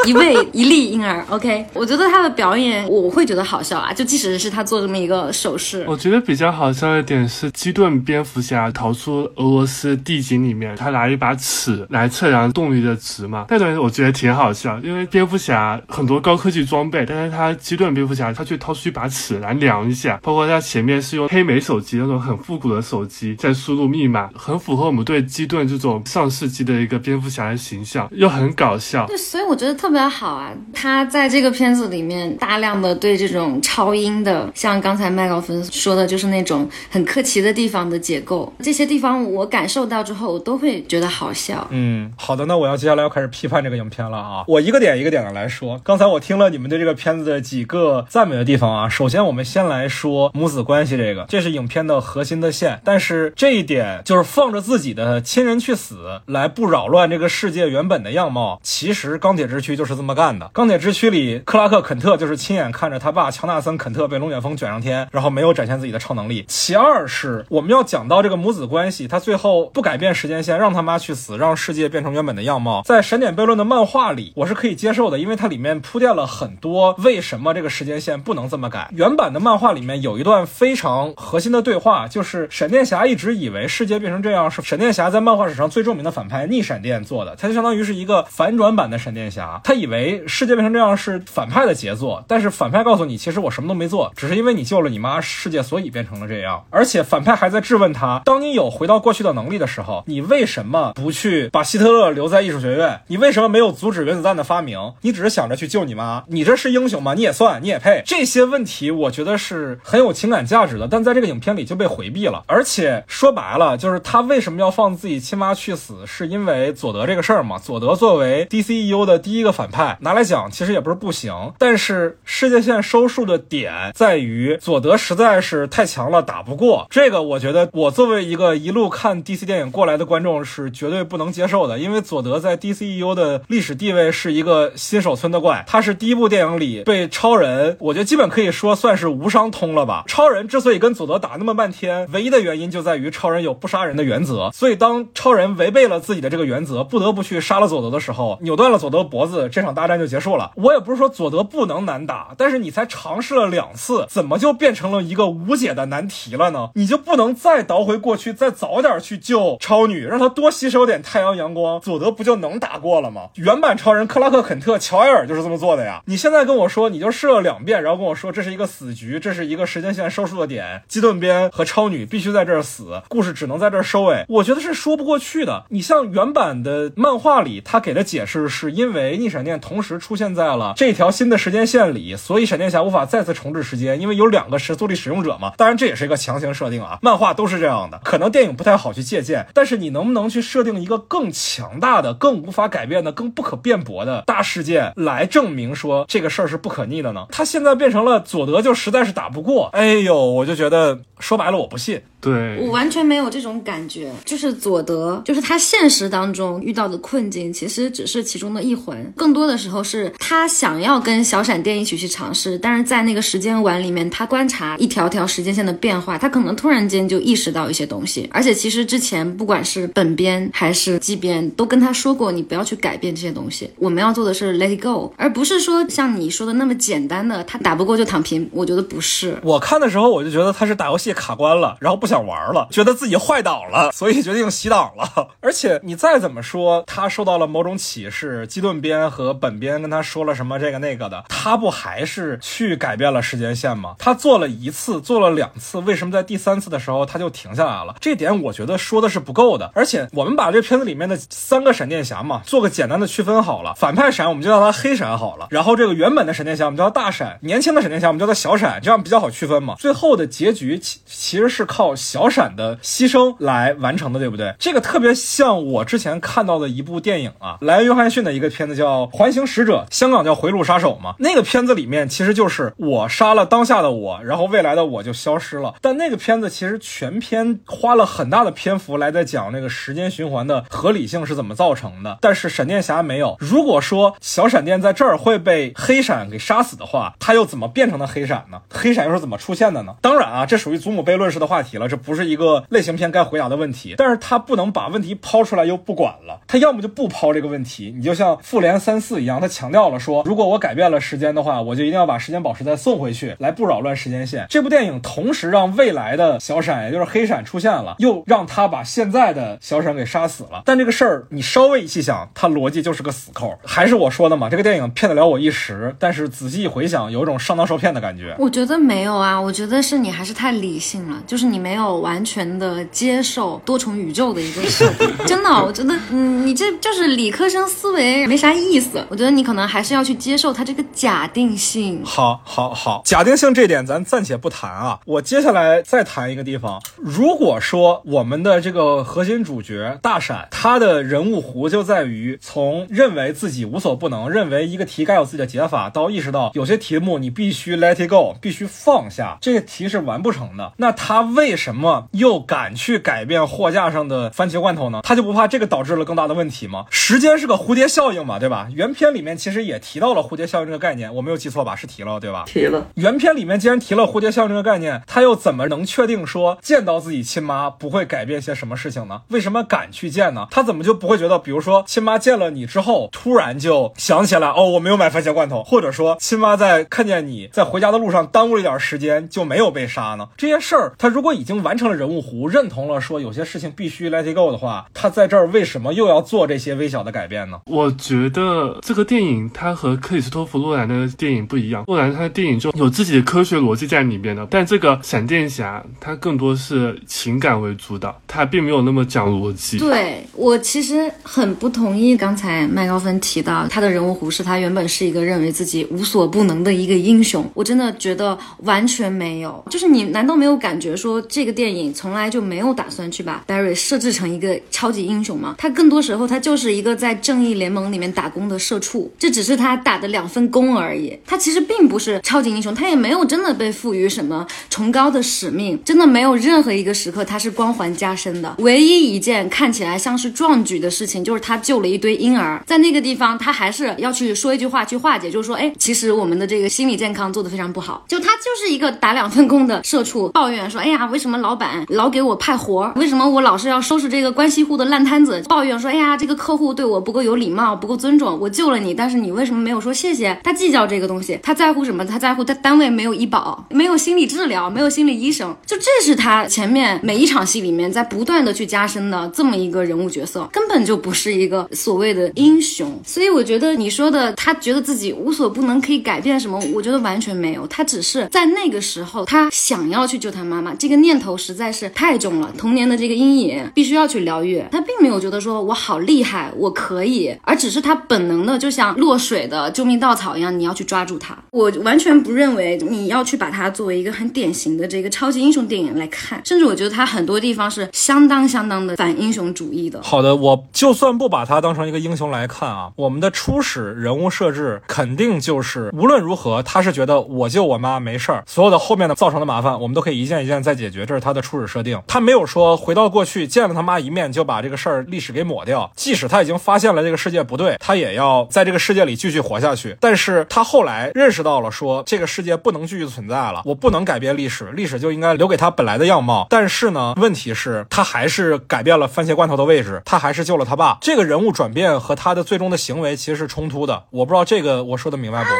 Speaker 1: 一位一粒婴儿。OK，我觉得他的表演我会觉得好笑啊，就即使是他做这么一个手势，
Speaker 4: 我觉得比较好笑的点是基顿蝙蝠侠逃出俄罗斯地景里面，他拿一把尺来测量动力的值嘛。那段我觉得挺好笑，因为蝙蝠侠很多高科技装备，但是他基顿蝙蝠侠他却掏出一把尺来量一下，包括他前面是用黑莓手机那种很复古的手机在输入密码，很符合我们对基顿这种上世纪的一个蝙蝠侠的形象，又很搞笑。
Speaker 1: 对，所以我觉得特别好啊。他在这个片子里面大量的对这种超英的，像刚才麦高芬说的，就是那种很客气的地方的解构，这些地方我感受到之后，我都会觉得好笑。
Speaker 2: 嗯，好的，那我要接下来要开始批判这个影片了啊！我一个点一个点的来说。刚才我听了你们对这个片子的几个赞美的地方啊，首先我们先来说母子关系这个，这是影片的核心的线。但是这一点就是放着自己的亲人去死，来不扰乱这个世界原本的样貌。其实钢铁之躯就是这么干的。钢铁之躯里，克拉克肯特就是亲眼看着他爸乔纳森肯特被龙卷风卷上天，然后没有展现自己的超能力。其二是我们要讲到这个母子关系，他最后不改变时间线，让他妈去死，让世界变成原本的样貌。在闪点悖论的漫画里，我是可以接受的，因为它里面铺垫了很多为什么这个时间线不能这么改。原版的漫画里面有一段非常核心的对话，就是闪电侠一直以为世界变成这样是闪电侠在漫画史上最著名的反派逆闪电做的，他就相当于是一个反转版的闪电侠。他以为世界变成这样是反派的杰作，但是反派告诉你，其实我什么都没做，只是因为你救了你妈，世界所以变成了这样。而且反派还在质问他，当你有回回到过去的能力的时候，你为什么不去把希特勒留在艺术学院？你为什么没有阻止原子弹的发明？你只是想着去救你妈？你这是英雄吗？你也算，你也配？这些问题我觉得是很有情感价值的，但在这个影片里就被回避了。而且说白了，就是他为什么要放自己亲妈去死，是因为佐德这个事儿嘛？佐德作为 DCEU 的第一个反派，拿来讲其实也不是不行，但是世界线收束的点在于佐德实在是太强了，打不过。这个我觉得我作为一个一路看 DC 电影过来的观众是绝对不能接受的，因为佐德在 DCEU 的历史地位是一个新手村的怪，他是第一部电影里被超人，我觉得基本可以说算是无伤通了吧。超人之所以跟佐德打那么半天，唯一的原因就在于超人有不杀人的原则，所以当超人违背了自己的这个原则，不得不去杀了佐德的时候，扭断了佐德脖子，这场大战就结束了。我也不是说佐德不能难打，但是你才尝试了两次，怎么就变成了一个无解的难题了呢？你就不能再倒回过去，再早点去救超女，让她多吸收点太阳阳光，佐德不就能打过了吗？原版超人克拉克肯特乔埃尔就是这么做的呀。你现在跟我说，你就试了两遍，然后跟我说这是一个死局，这是一个时间线收束的点，基顿边和超女必须在这儿死，故事只能在这儿收尾，我觉得是说不过去的。你像原版的漫画里，他给的解释是因为逆闪电同时出现在了 这条新的时间线里，所以闪电侠无法再次重置时间，因为有两个时速力使用者嘛。当然这也是一个强行设定啊，漫画都是这样的，可能电影影不太好去借鉴，但是你能不能去设定一个更强大的、更无法改变的、更不可辩驳的大事件来证明说这个事儿是不可逆的呢？他现在变成了佐德就实在是打不过，哎呦，我就觉得说白了我不信。
Speaker 4: 对，
Speaker 1: 我完全没有这种感觉，就是佐德，就是他现实当中遇到的困境，其实只是其中的一环，更多的时候是他想要跟小闪电一起去尝试，但是在那个时间碗里面，他观察一条条时间线的变化，他可能突然间就意识到一些东西，而且其实之前不管是本编还是基编，都跟他说过，你不要去改变这些东西。我们要做的是 let it go，而不是说像你说的那么简单的，他打不过就躺平。我觉得不是。
Speaker 2: 我看的时候我就觉得他是打游戏卡关了，然后不想玩了，觉得自己坏档了，所以决定洗档了。而且你再怎么说，他受到了某种启示，基顿编和本编跟他说了什么这个那个的，他不还是去改变了时间线吗？他做了一次，做了两次，为什么在第三次的时候他就停下来了？这点我觉得说的是不够的。而且我们把这片子里面的三个闪电侠嘛，做个简单的区分好了。反派闪我们就叫他黑闪好了，然后这个原本的闪电侠我们叫他大闪，年轻的闪电侠我们叫他小闪，这样比较好区分嘛。最后的结局其其实是靠小闪的牺牲来完成的，对不对？这个特别像我之前看到的一部电影啊，莱·约翰逊的一个片子叫《环形使者》，香港叫《回路杀手》嘛。那个片子里面其实就是我杀了当下的我，然后未来的我就消失了。但那个片子其实全篇花了很大的篇幅来在讲那个时间循环的合理性是怎么造成的，但是闪电侠没有。如果说小闪电在这儿会被黑闪给杀死的话，他又怎么变成的黑闪呢？黑闪又是怎么出现的呢？当然啊，这属于祖母悖论式的话题了，这不是一个类型片该回答的问题。但是他不能把问题抛出来又不管了，他要么就不抛这个问题。你就像复联三四一样，他强调了说，如果我改变了时间的话，我就一定要把时间宝石再送回去，来不扰乱时间线。这部电影同时让未来的小闪，也就是黑闪出现了，让他把现在的小沈给杀死了。但这个事儿你稍微一细想，他逻辑就是个死扣。还是我说的嘛，这个电影骗得了我一时，但是仔细一回想，有一种上当受骗的感觉。
Speaker 1: 我觉得没有啊，我觉得是你还是太理性了，就是你没有完全的接受多重宇宙的一个设定。真的，我觉得，嗯，你这就是理科生思维，没啥意思。我觉得你可能还是要去接受它这个假定性。
Speaker 2: 好，好，好，假定性这点咱暂且不谈啊。我接下来再谈一个地方。如果说我们的这个核心主角大闪，他的人物弧就在于从认为自己无所不能，认为一个题该有自己的解法，到意识到有些题目你必须 let it go，必须放下，这个题是完不成的。那他为什么又敢去改变货架上的番茄罐头呢？他就不怕这个导致了更大的问题吗？时间是个蝴蝶效应嘛，对吧？原片里面其实也提到了蝴蝶效应这个概念，我没有记错吧？是提了，对吧？
Speaker 3: 提了。
Speaker 2: 原片里面既然提了蝴蝶效应这个概念，他又怎么能确定说见到自己亲妈不不会改变些什么事情呢？为什么敢去见呢？他怎么就不会觉得，比如说亲妈见了你之后，突然就想起来，哦，我没有买番茄罐头，或者说亲妈在看见你在回家的路上耽误了一点时间，就没有被杀呢？这些事儿，他如果已经完成了人物弧，认同了说有些事情必须 let it go 的话，他在这儿为什么又要做这些微小的改变呢？
Speaker 4: 我觉得这个电影它和克里斯托弗洛兰的电影不一样，洛兰他的电影就有自己的科学逻辑在里面的，但这个闪电侠他更多是情感为为主导，他并没有那么讲逻辑。
Speaker 1: 对我其实很不同意刚才麦高芬提到他的人物弧是他原本是一个认为自己无所不能的一个英雄，我真的觉得完全没有。就是你难道没有感觉说这个电影从来就没有打算去把 Barry 设置成一个超级英雄吗？他更多时候他就是一个在正义联盟里面打工的社畜，这只是他打的两份工而已。他其实并不是超级英雄，他也没有真的被赋予什么崇高的使命，真的没有任何一个时刻他是光环加深的。唯一一件看起来像是壮举的事情，就是他救了一堆婴儿，在那个地方他还是要去说一句话去化解，就是说，哎，其实我们的这个心理健康做得非常不好。就他就是一个打两份工的社畜，抱怨说，哎呀，为什么老板老给我派活？为什么我老是要收拾这个关系户的烂摊子？抱怨说，哎呀，这个客户对我不够有礼貌，不够尊重，我救了你，但是你为什么没有说谢谢？他计较这个东西，他在乎什么？他在乎他单位没有医保，没有心理治疗，没有心理医生，就这是他前面每一场戏里面在不断的去加深的这么一个人物角色，根本就不是一个所谓的英雄。所以我觉得你说的他觉得自己无所不能，可以改变什么？我觉得完全没有，他只是在那个时候他想要去救他妈妈，这个念头实在是太重了，童年的这个阴影必须要去疗愈。他并没有觉得说我好厉害，我可以，而只是他本能的就像落水的救命稻草一样，你要去抓住他。我完全不认为你要去把它作为一个很典型的这个超级英雄电影来看，甚至我觉得他很多地方是相当相当的反英雄主义的。
Speaker 2: 好的，我就算不把他当成一个英雄来看啊，我们的初始人物设置肯定就是无论如何，他是觉得我救我妈没事儿，所有的后面的造成的麻烦，我们都可以一件一件再解决，这是他的初始设定。他没有说回到过去见了他妈一面就把这个事儿历史给抹掉，即使他已经发现了这个世界不对，他也要在这个世界里继续活下去。但是他后来认识到了，说这个世界不能继续存在了，我不能改变历史，历史就应该留给他本来的样貌。但是呢，为问题是，他还是改变了番茄罐头的位置，他还是救了他爸。这个人物转变和他的最终的行为其实是冲突的。我不知道这个我说的明白不？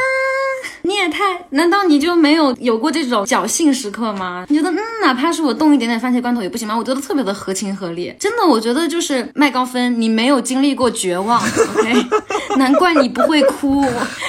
Speaker 1: 你也太……难道你就没有有过这种侥幸时刻吗？你觉得，嗯，哪怕是我动一点点番茄罐头也不行吗？我觉得特别的合情合理。真的，我觉得就是麦高芬，你没有经历过绝望，OK？难怪你不会哭，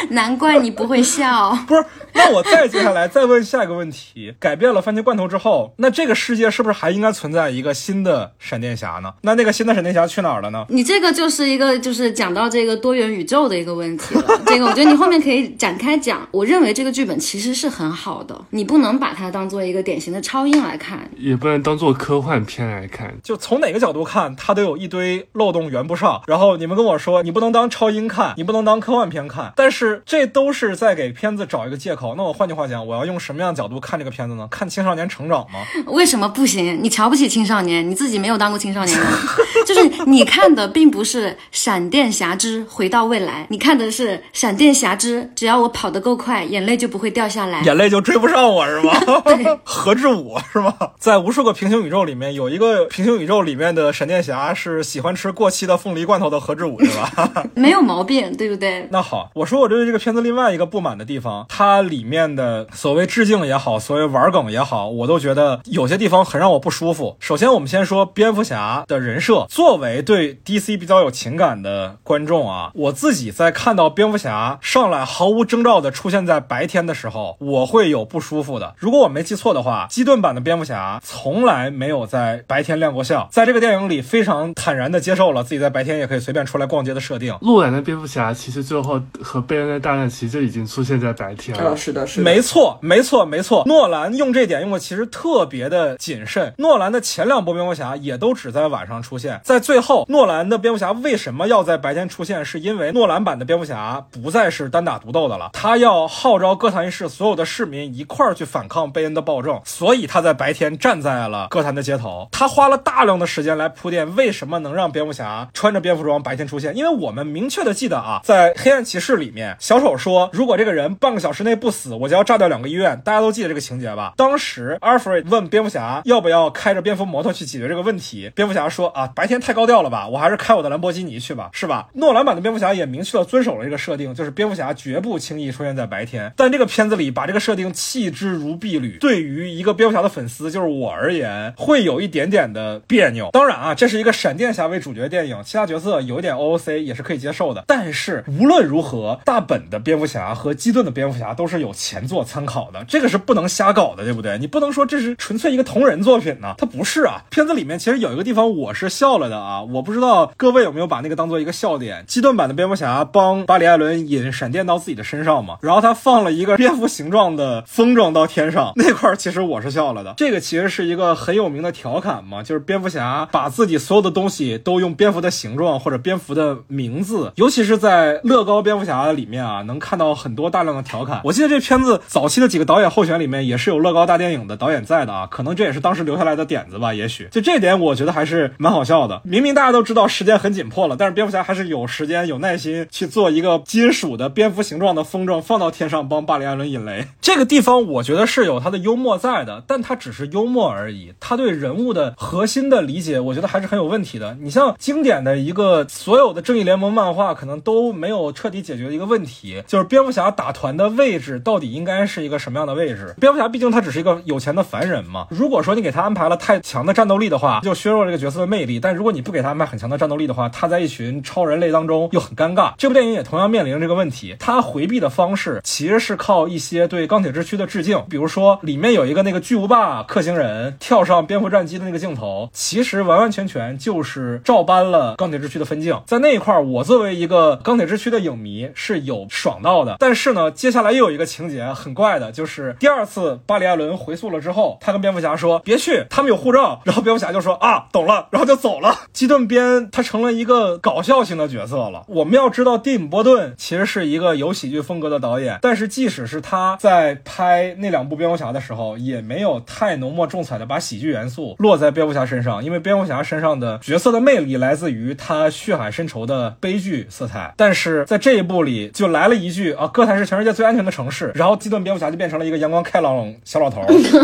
Speaker 1: 难怪你不会笑。
Speaker 2: 不是。那我再接下来再问下一个问题：改变了番茄罐头之后，那这个世界是不是还应该存在一个新的闪电侠呢？那那个新的闪电侠去哪儿了呢？
Speaker 1: 你这个就是一个就是讲到这个多元宇宙的一个问题了。这个我觉得你后面可以展开讲。我认为这个剧本其实是很好的，你不能把它当做一个典型的超英来看，
Speaker 4: 也不能当做科幻片来看。
Speaker 2: 就从哪个角度看，它都有一堆漏洞圆不上。然后你们跟我说，你不能当超英看，你不能当科幻片看，但是这都是在给片子找一个借口。那我换句话讲。我要用什么样的角度看这个片子呢？看青少年成长吗？
Speaker 1: 为什么不行？你瞧不起青少年？你自己没有当过青少年吗？就是你看的并不是《闪电侠之回到未来》，你看的是《闪电侠之只要我跑得够快，眼泪就不会掉下来，
Speaker 2: 眼泪就追不上我是吗？何志武是吗？在无数个平行宇宙里面，有一个平行宇宙里面的闪电侠是喜欢吃过期的凤梨罐头的何志武是吧？
Speaker 1: 没有毛病，对不对？
Speaker 2: 那好，我说我对这个片子另外一个不满的地方，它里面的。所谓致敬也好，所谓玩梗也好，我都觉得有些地方很让我不舒服。首先，我们先说蝙蝠侠的人设。作为对 DC 比较有情感的观众啊，我自己在看到蝙蝠侠上来毫无征兆的出现在白天的时候，我会有不舒服的。如果我没记错的话，基顿版的蝙蝠侠从来没有在白天亮过相，在这个电影里非常坦然的接受了自己在白天也可以随便出来逛街的设定。
Speaker 4: 诺兰的蝙蝠侠其实最后和贝恩的大战其实就已经出现在白天了。
Speaker 3: 是的，是的，
Speaker 2: 没错。没错，没错，诺兰用这点用的其实特别的谨慎。诺兰的前两部蝙蝠侠也都只在晚上出现，在最后，诺兰的蝙蝠侠为什么要在白天出现？是因为诺兰版的蝙蝠侠不再是单打独斗的了，他要号召哥谭市所有的市民一块儿去反抗贝恩的暴政，所以他在白天站在了哥谭的街头。他花了大量的时间来铺垫为什么能让蝙蝠侠穿着蝙蝠装白天出现，因为我们明确的记得啊，在黑暗骑士里面，小丑说，如果这个人半个小时内不不死，我就要炸掉两。个医院，大家都记得这个情节吧？当时阿尔弗瑞问蝙蝠侠要不要开着蝙蝠摩托去解决这个问题。蝙蝠侠说：“啊，白天太高调了吧，我还是开我的兰博基尼去吧，是吧？”诺兰版的蝙蝠侠也明确的遵守了这个设定，就是蝙蝠侠绝不轻易出现在白天。但这个片子里把这个设定弃之如敝履，对于一个蝙蝠侠的粉丝，就是我而言，会有一点点的别扭。当然啊，这是一个闪电侠为主角电影，其他角色有一点 OOC 也是可以接受的。但是无论如何，大本的蝙蝠侠和基顿的蝙蝠侠都是有前作参。考的这个是不能瞎搞的，对不对？你不能说这是纯粹一个同人作品呢，它不是啊。片子里面其实有一个地方我是笑了的啊，我不知道各位有没有把那个当做一个笑点。基顿版的蝙蝠侠帮巴里艾伦引闪电到自己的身上嘛，然后他放了一个蝙蝠形状的风筝到天上那块，其实我是笑了的。这个其实是一个很有名的调侃嘛，就是蝙蝠侠把自己所有的东西都用蝙蝠的形状或者蝙蝠的名字，尤其是在乐高蝙蝠侠里面啊，能看到很多大量的调侃。我记得这片子早期。的几个导演候选里面也是有乐高大电影的导演在的啊，可能这也是当时留下来的点子吧。也许就这点，我觉得还是蛮好笑的。明明大家都知道时间很紧迫了，但是蝙蝠侠还是有时间、有耐心去做一个金属的蝙蝠形状的风筝，放到天上帮巴里·艾伦引雷。这个地方我觉得是有他的幽默在的，但他只是幽默而已。他对人物的核心的理解，我觉得还是很有问题的。你像经典的一个所有的正义联盟漫画，可能都没有彻底解决的一个问题，就是蝙蝠侠打团的位置到底应该是。一个什么样的位置？蝙蝠侠毕竟他只是一个有钱的凡人嘛。如果说你给他安排了太强的战斗力的话，就削弱这个角色的魅力。但如果你不给他安排很强的战斗力的话，他在一群超人类当中又很尴尬。这部电影也同样面临这个问题。他回避的方式其实是靠一些对钢铁之躯的致敬，比如说里面有一个那个巨无霸克星人跳上蝙蝠战机的那个镜头，其实完完全全就是照搬了钢铁之躯的分镜。在那一块，我作为一个钢铁之躯的影迷是有爽到的。但是呢，接下来又有一个情节很怪。的就是第二次巴里·艾伦回溯了之后，他跟蝙蝠侠说：“别去，他们有护照。”然后蝙蝠侠就说：“啊，懂了。”然后就走了。基顿边他成了一个搞笑型的角色了。我们要知道，蒂姆·波顿其实是一个有喜剧风格的导演，但是即使是他在拍那两部蝙蝠侠的时候，也没有太浓墨重彩的把喜剧元素落在蝙蝠侠身上，因为蝙蝠侠身上的角色的魅力来自于他血海深仇的悲剧色彩。但是在这一部里，就来了一句：“啊，哥谭是全世界最安全的城市。”式，然后基顿蝙蝠侠就变成了一个阳光开朗小老头，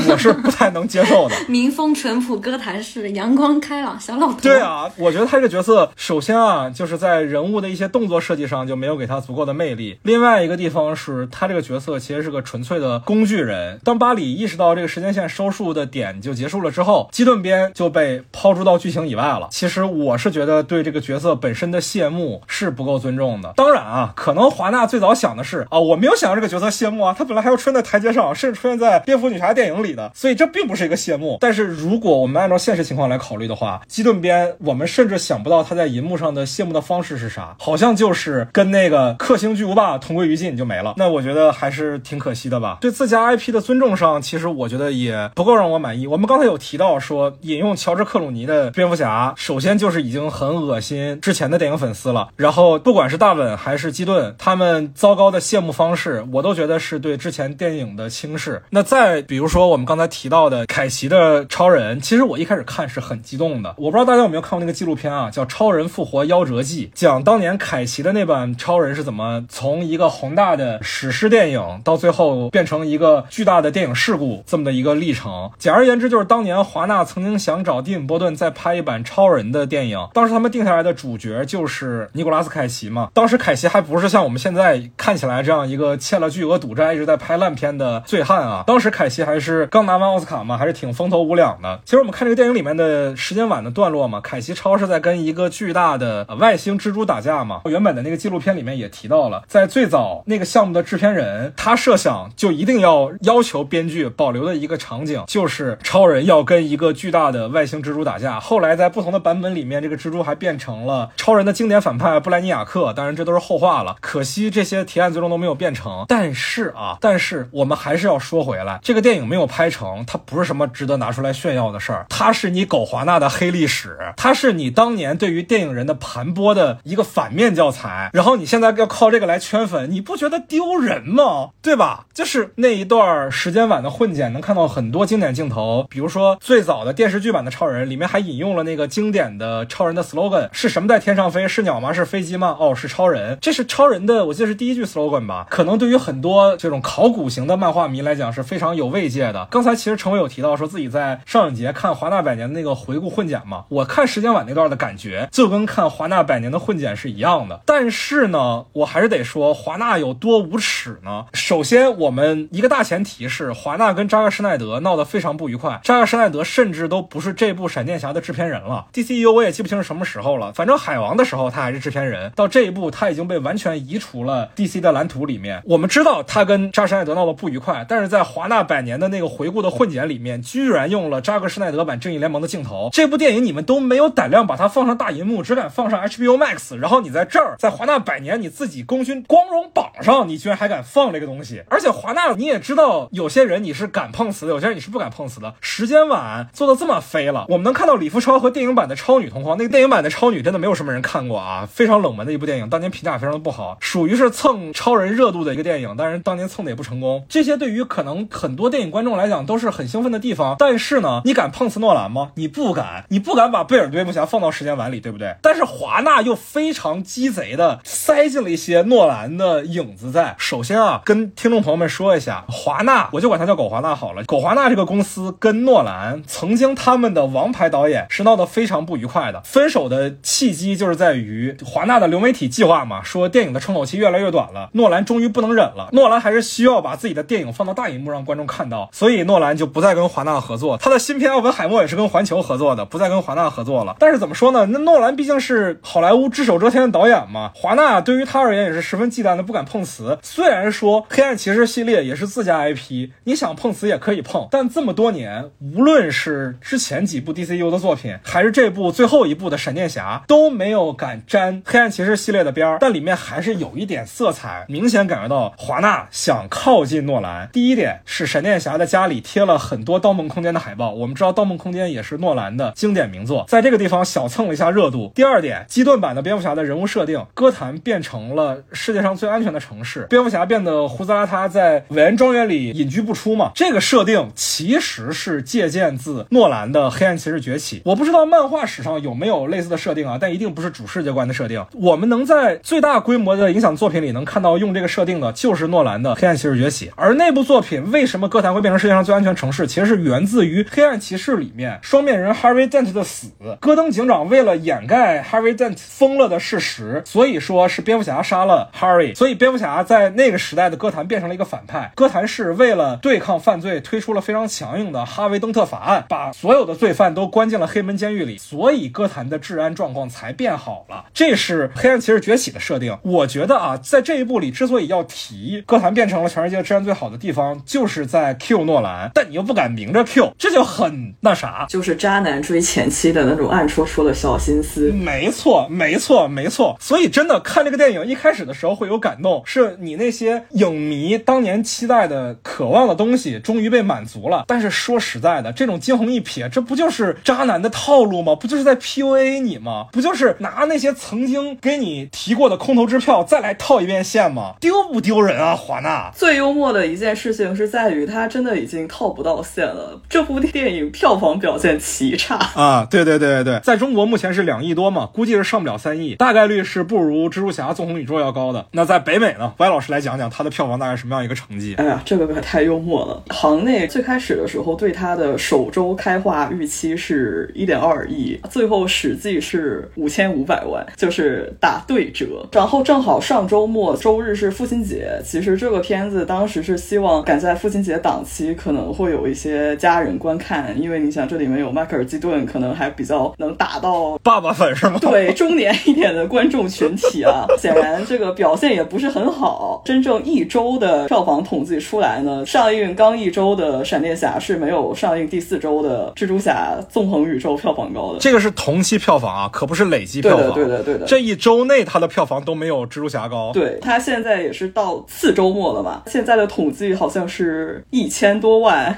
Speaker 2: 我是不太能接受的。
Speaker 1: 民风淳朴，哥谭市，阳光开朗小老头。
Speaker 2: 对啊，我觉得他这个角色，首先啊，就是在人物的一些动作设计上就没有给他足够的魅力。另外一个地方是他这个角色其实是个纯粹的工具人。当巴里意识到这个时间线收束的点就结束了之后，基顿边就被抛出到剧情以外了。其实我是觉得对这个角色本身的谢幕是不够尊重的。当然啊，可能华纳最早想的是啊，我没有想到这个角色谢幕啊，他本来还要出现在台阶上，甚至出现在蝙蝠女侠电影里的，所以这并不是一个谢幕。但是如果我们按照现实情况来考虑的话，基顿边我们甚至想不到他在银幕上的谢幕的方式是啥，好像就是跟那个克星巨无霸同归于尽就没了。那我觉得还是挺可惜的吧。对自家 IP 的尊重上，其实我觉得也不够让我满意。我们刚才有提到说，引用乔治克鲁尼的蝙蝠侠，首先就是已经很恶心之前的电影粉丝了。然后不管是大本还是基顿，他们糟糕的谢幕方式，我都觉得觉得是对之前电影的轻视。那再比如说我们刚才提到的凯奇的超人，其实我一开始看是很激动的。我不知道大家有没有看过那个纪录片啊，叫《超人复活夭折记》，讲当年凯奇的那版超人是怎么从一个宏大的史诗电影到最后变成一个巨大的电影事故这么的一个历程。简而言之，就是当年华纳曾经想找蒂姆·波顿再拍一版超人的电影，当时他们定下来的主角就是尼古拉斯·凯奇嘛。当时凯奇还不是像我们现在看起来这样一个欠了巨额赌债一直在拍烂片的醉汉啊，当时凯奇还是刚拿完奥斯卡嘛，还是挺风头无两的。其实我们看这个电影里面的时间晚的段落嘛，凯奇超是在跟一个巨大的外星蜘蛛打架嘛。原本的那个纪录片里面也提到了，在最早那个项目的制片人，他设想就一定要要求编剧保留的一个场景，就是超人要跟一个巨大的外星蜘蛛打架。后来在不同的版本里面，这个蜘蛛还变成了超人的经典反派布莱尼亚克。当然这都是后话了，可惜这些提案最终都没有变成。但是是啊，但是我们还是要说回来，这个电影没有拍成，它不是什么值得拿出来炫耀的事儿，它是你狗华纳的黑历史，它是你当年对于电影人的盘剥的一个反面教材。然后你现在要靠这个来圈粉，你不觉得丢人吗？对吧？就是那一段时间晚的混剪，能看到很多经典镜头，比如说最早的电视剧版的超人，里面还引用了那个经典的超人的 slogan：是什么在天上飞？是鸟吗？是飞机吗？哦，是超人。这是超人的，我记得是第一句 slogan 吧？可能对于很多这种考古型的漫画迷来讲是非常有慰藉的。刚才其实陈伟有提到说自己在上影节看华纳百年的那个回顾混剪嘛，我看时间晚那段的感觉就跟看华纳百年的混剪是一样的。但是呢，我还是得说华纳有多无耻呢？首先，我们一个大前提是华纳跟扎克施奈德闹得非常不愉快，扎克施奈德甚至都不是这部闪电侠的制片人了。DCU 我也记不清是什么时候了，反正海王的时候他还是制片人，到这一步他已经被完全移除了 DC 的蓝图里面。我们知道他跟扎克施奈德闹得不愉快，但是在华纳百年的那个回顾的混剪里面，居然用了扎克施奈德版正义联盟的镜头。这部电影你们都没有胆量把它放上大银幕，只敢放上 HBO Max，然后你在这儿在华纳百年你自己功勋光荣榜上，你居然还敢放这个东西？而且华纳你也知道，有些人你是敢碰瓷的，有些人你是不敢碰瓷的。时间晚做的这么飞了，我们能看到李富超和电影版的超女同框，那个电影版的超女真的没有什么人看过啊，非常冷门的一部电影，当年评价非常的不好，属于是蹭超人热度的一个电影，但是当年蹭的也不成功。这些对于可能很多电影观众来讲都是很兴奋的地方，但是呢，你敢碰瓷诺兰吗？你不敢，你不敢把贝尔蝙蝠侠放到时间碗里，对不对？但是华纳又非常鸡贼的塞进了一些诺兰的影子在。首先啊，跟听众朋友们说一下，华纳我就管它叫狗华纳好了。狗华纳这个公司跟诺兰曾经他们的王牌导演是闹得非常不愉快的，分手的契机就是在于华纳的流媒体计划嘛，说电影的窗口期越来越短了，诺兰终于不能忍了，诺诺兰还是需要把自己的电影放到大荧幕让观众看到，所以诺兰就不再跟华纳合作，他的新片《奥本海默》也是跟环球合作的，不再跟华纳合作了。但是怎么说呢？那诺兰毕竟是好莱坞只手遮天的导演嘛，华纳对于他而言也是十分忌惮的，不敢碰瓷。虽然说黑暗骑士系列也是自家 IP，你想碰瓷也可以碰，但这么多年，无论是之前几部 DCU 的作品，还是这部最后一部的闪电侠，都没有敢沾黑暗骑士系列的边儿。但里面还是有一点色彩，明显感觉到华纳想靠近诺兰。第一点是闪电侠的家里贴了很多《盗梦空间》的海报，我们知道《盗梦空间》也是诺兰的经典名作，在这个地方小蹭了一下热度。第二点，基顿版的蝙蝠侠的人物设定，哥谭变成了世界上最安全的城市，蝙蝠侠变得胡子邋遢，在韦恩庄园里隐居不出嘛。这个设定其实是借鉴自诺兰的《黑暗骑士崛起》，我不知道漫画史上有没有类似的设定啊，但一定不是主世界观的设定。我们能在最大规模的影响作品里能看到用这个设定的，就是诺兰的《黑暗骑士崛起》，而那部作品为什么哥谭会变成世界上最安全城市，其实是源自于《黑暗骑士》里面双面人 Harvey Dent 的死。戈登警长为了掩盖 Harvey Dent 疯了的事实，所以说是蝙蝠侠杀了 Harvey，所以蝙蝠侠在那个时代的哥谭变成了一个反派。哥谭市为了对抗犯罪，推出了非常强硬的哈维登特法案，把所有的罪犯都关进了黑门监狱里，所以哥谭的治安状况才变好了。这是黑暗骑士崛起的设定。我觉得啊，在这一部里之所以要提哥谭变成了全世界治安最好的地方，就是在 Q 诺兰，但你又不敢明着 Q，这就很那啥。
Speaker 3: 就是渣男追前妻的那种暗戳戳的小心思。
Speaker 2: 没错，没错，没错。所以真的看这个电影，一开始的时候会有感动，是你那些影迷当年期待的、渴望的东西终于被满足了。但是说实在的，这种惊鸿一瞥，这不就是渣男的套路吗？不就是在 PUA 你吗？不就是拿那些曾经给你提过的空头支票再来套一遍线吗？丢不丢人啊，华纳？
Speaker 3: 最幽默的一件事情是在于，他真的已经套不到线了。这部电影票房表现奇差
Speaker 2: 啊！对对对对对，在中国目前是两亿多嘛，估计是上不了三亿，大概率是不如蜘蛛侠纵横宇宙要高的。那在北美呢？歪老师来讲讲它的票房大概什么样一个成绩？
Speaker 3: 哎呀，这个可太幽默了。行内最开始的时候对它的首周开画预期是一点二亿，最后实际是五千五百万，就是打对折。然后正好上周末周日是父亲节，其实这个片子当时是希望赶在父亲节档期可能会有一些家人观看，因为你想这里面有迈克尔基顿，可能还比较能打到
Speaker 2: 爸爸粉是吗？
Speaker 3: 对，中年一点的观众群体啊。显然这个表现也不是很好。真正一周的票房统计出来呢，上映刚一周的闪电侠是没有上映第四周的蜘蛛侠纵横宇宙票房高的。
Speaker 2: 这个是同期票房啊，可不是累计票房。
Speaker 3: 对的，对的，对的。
Speaker 2: 这一周内它的票房都没有蜘蛛侠高。
Speaker 3: 对，它现在也是到次周末了吧，现在的统计好像是一千多万。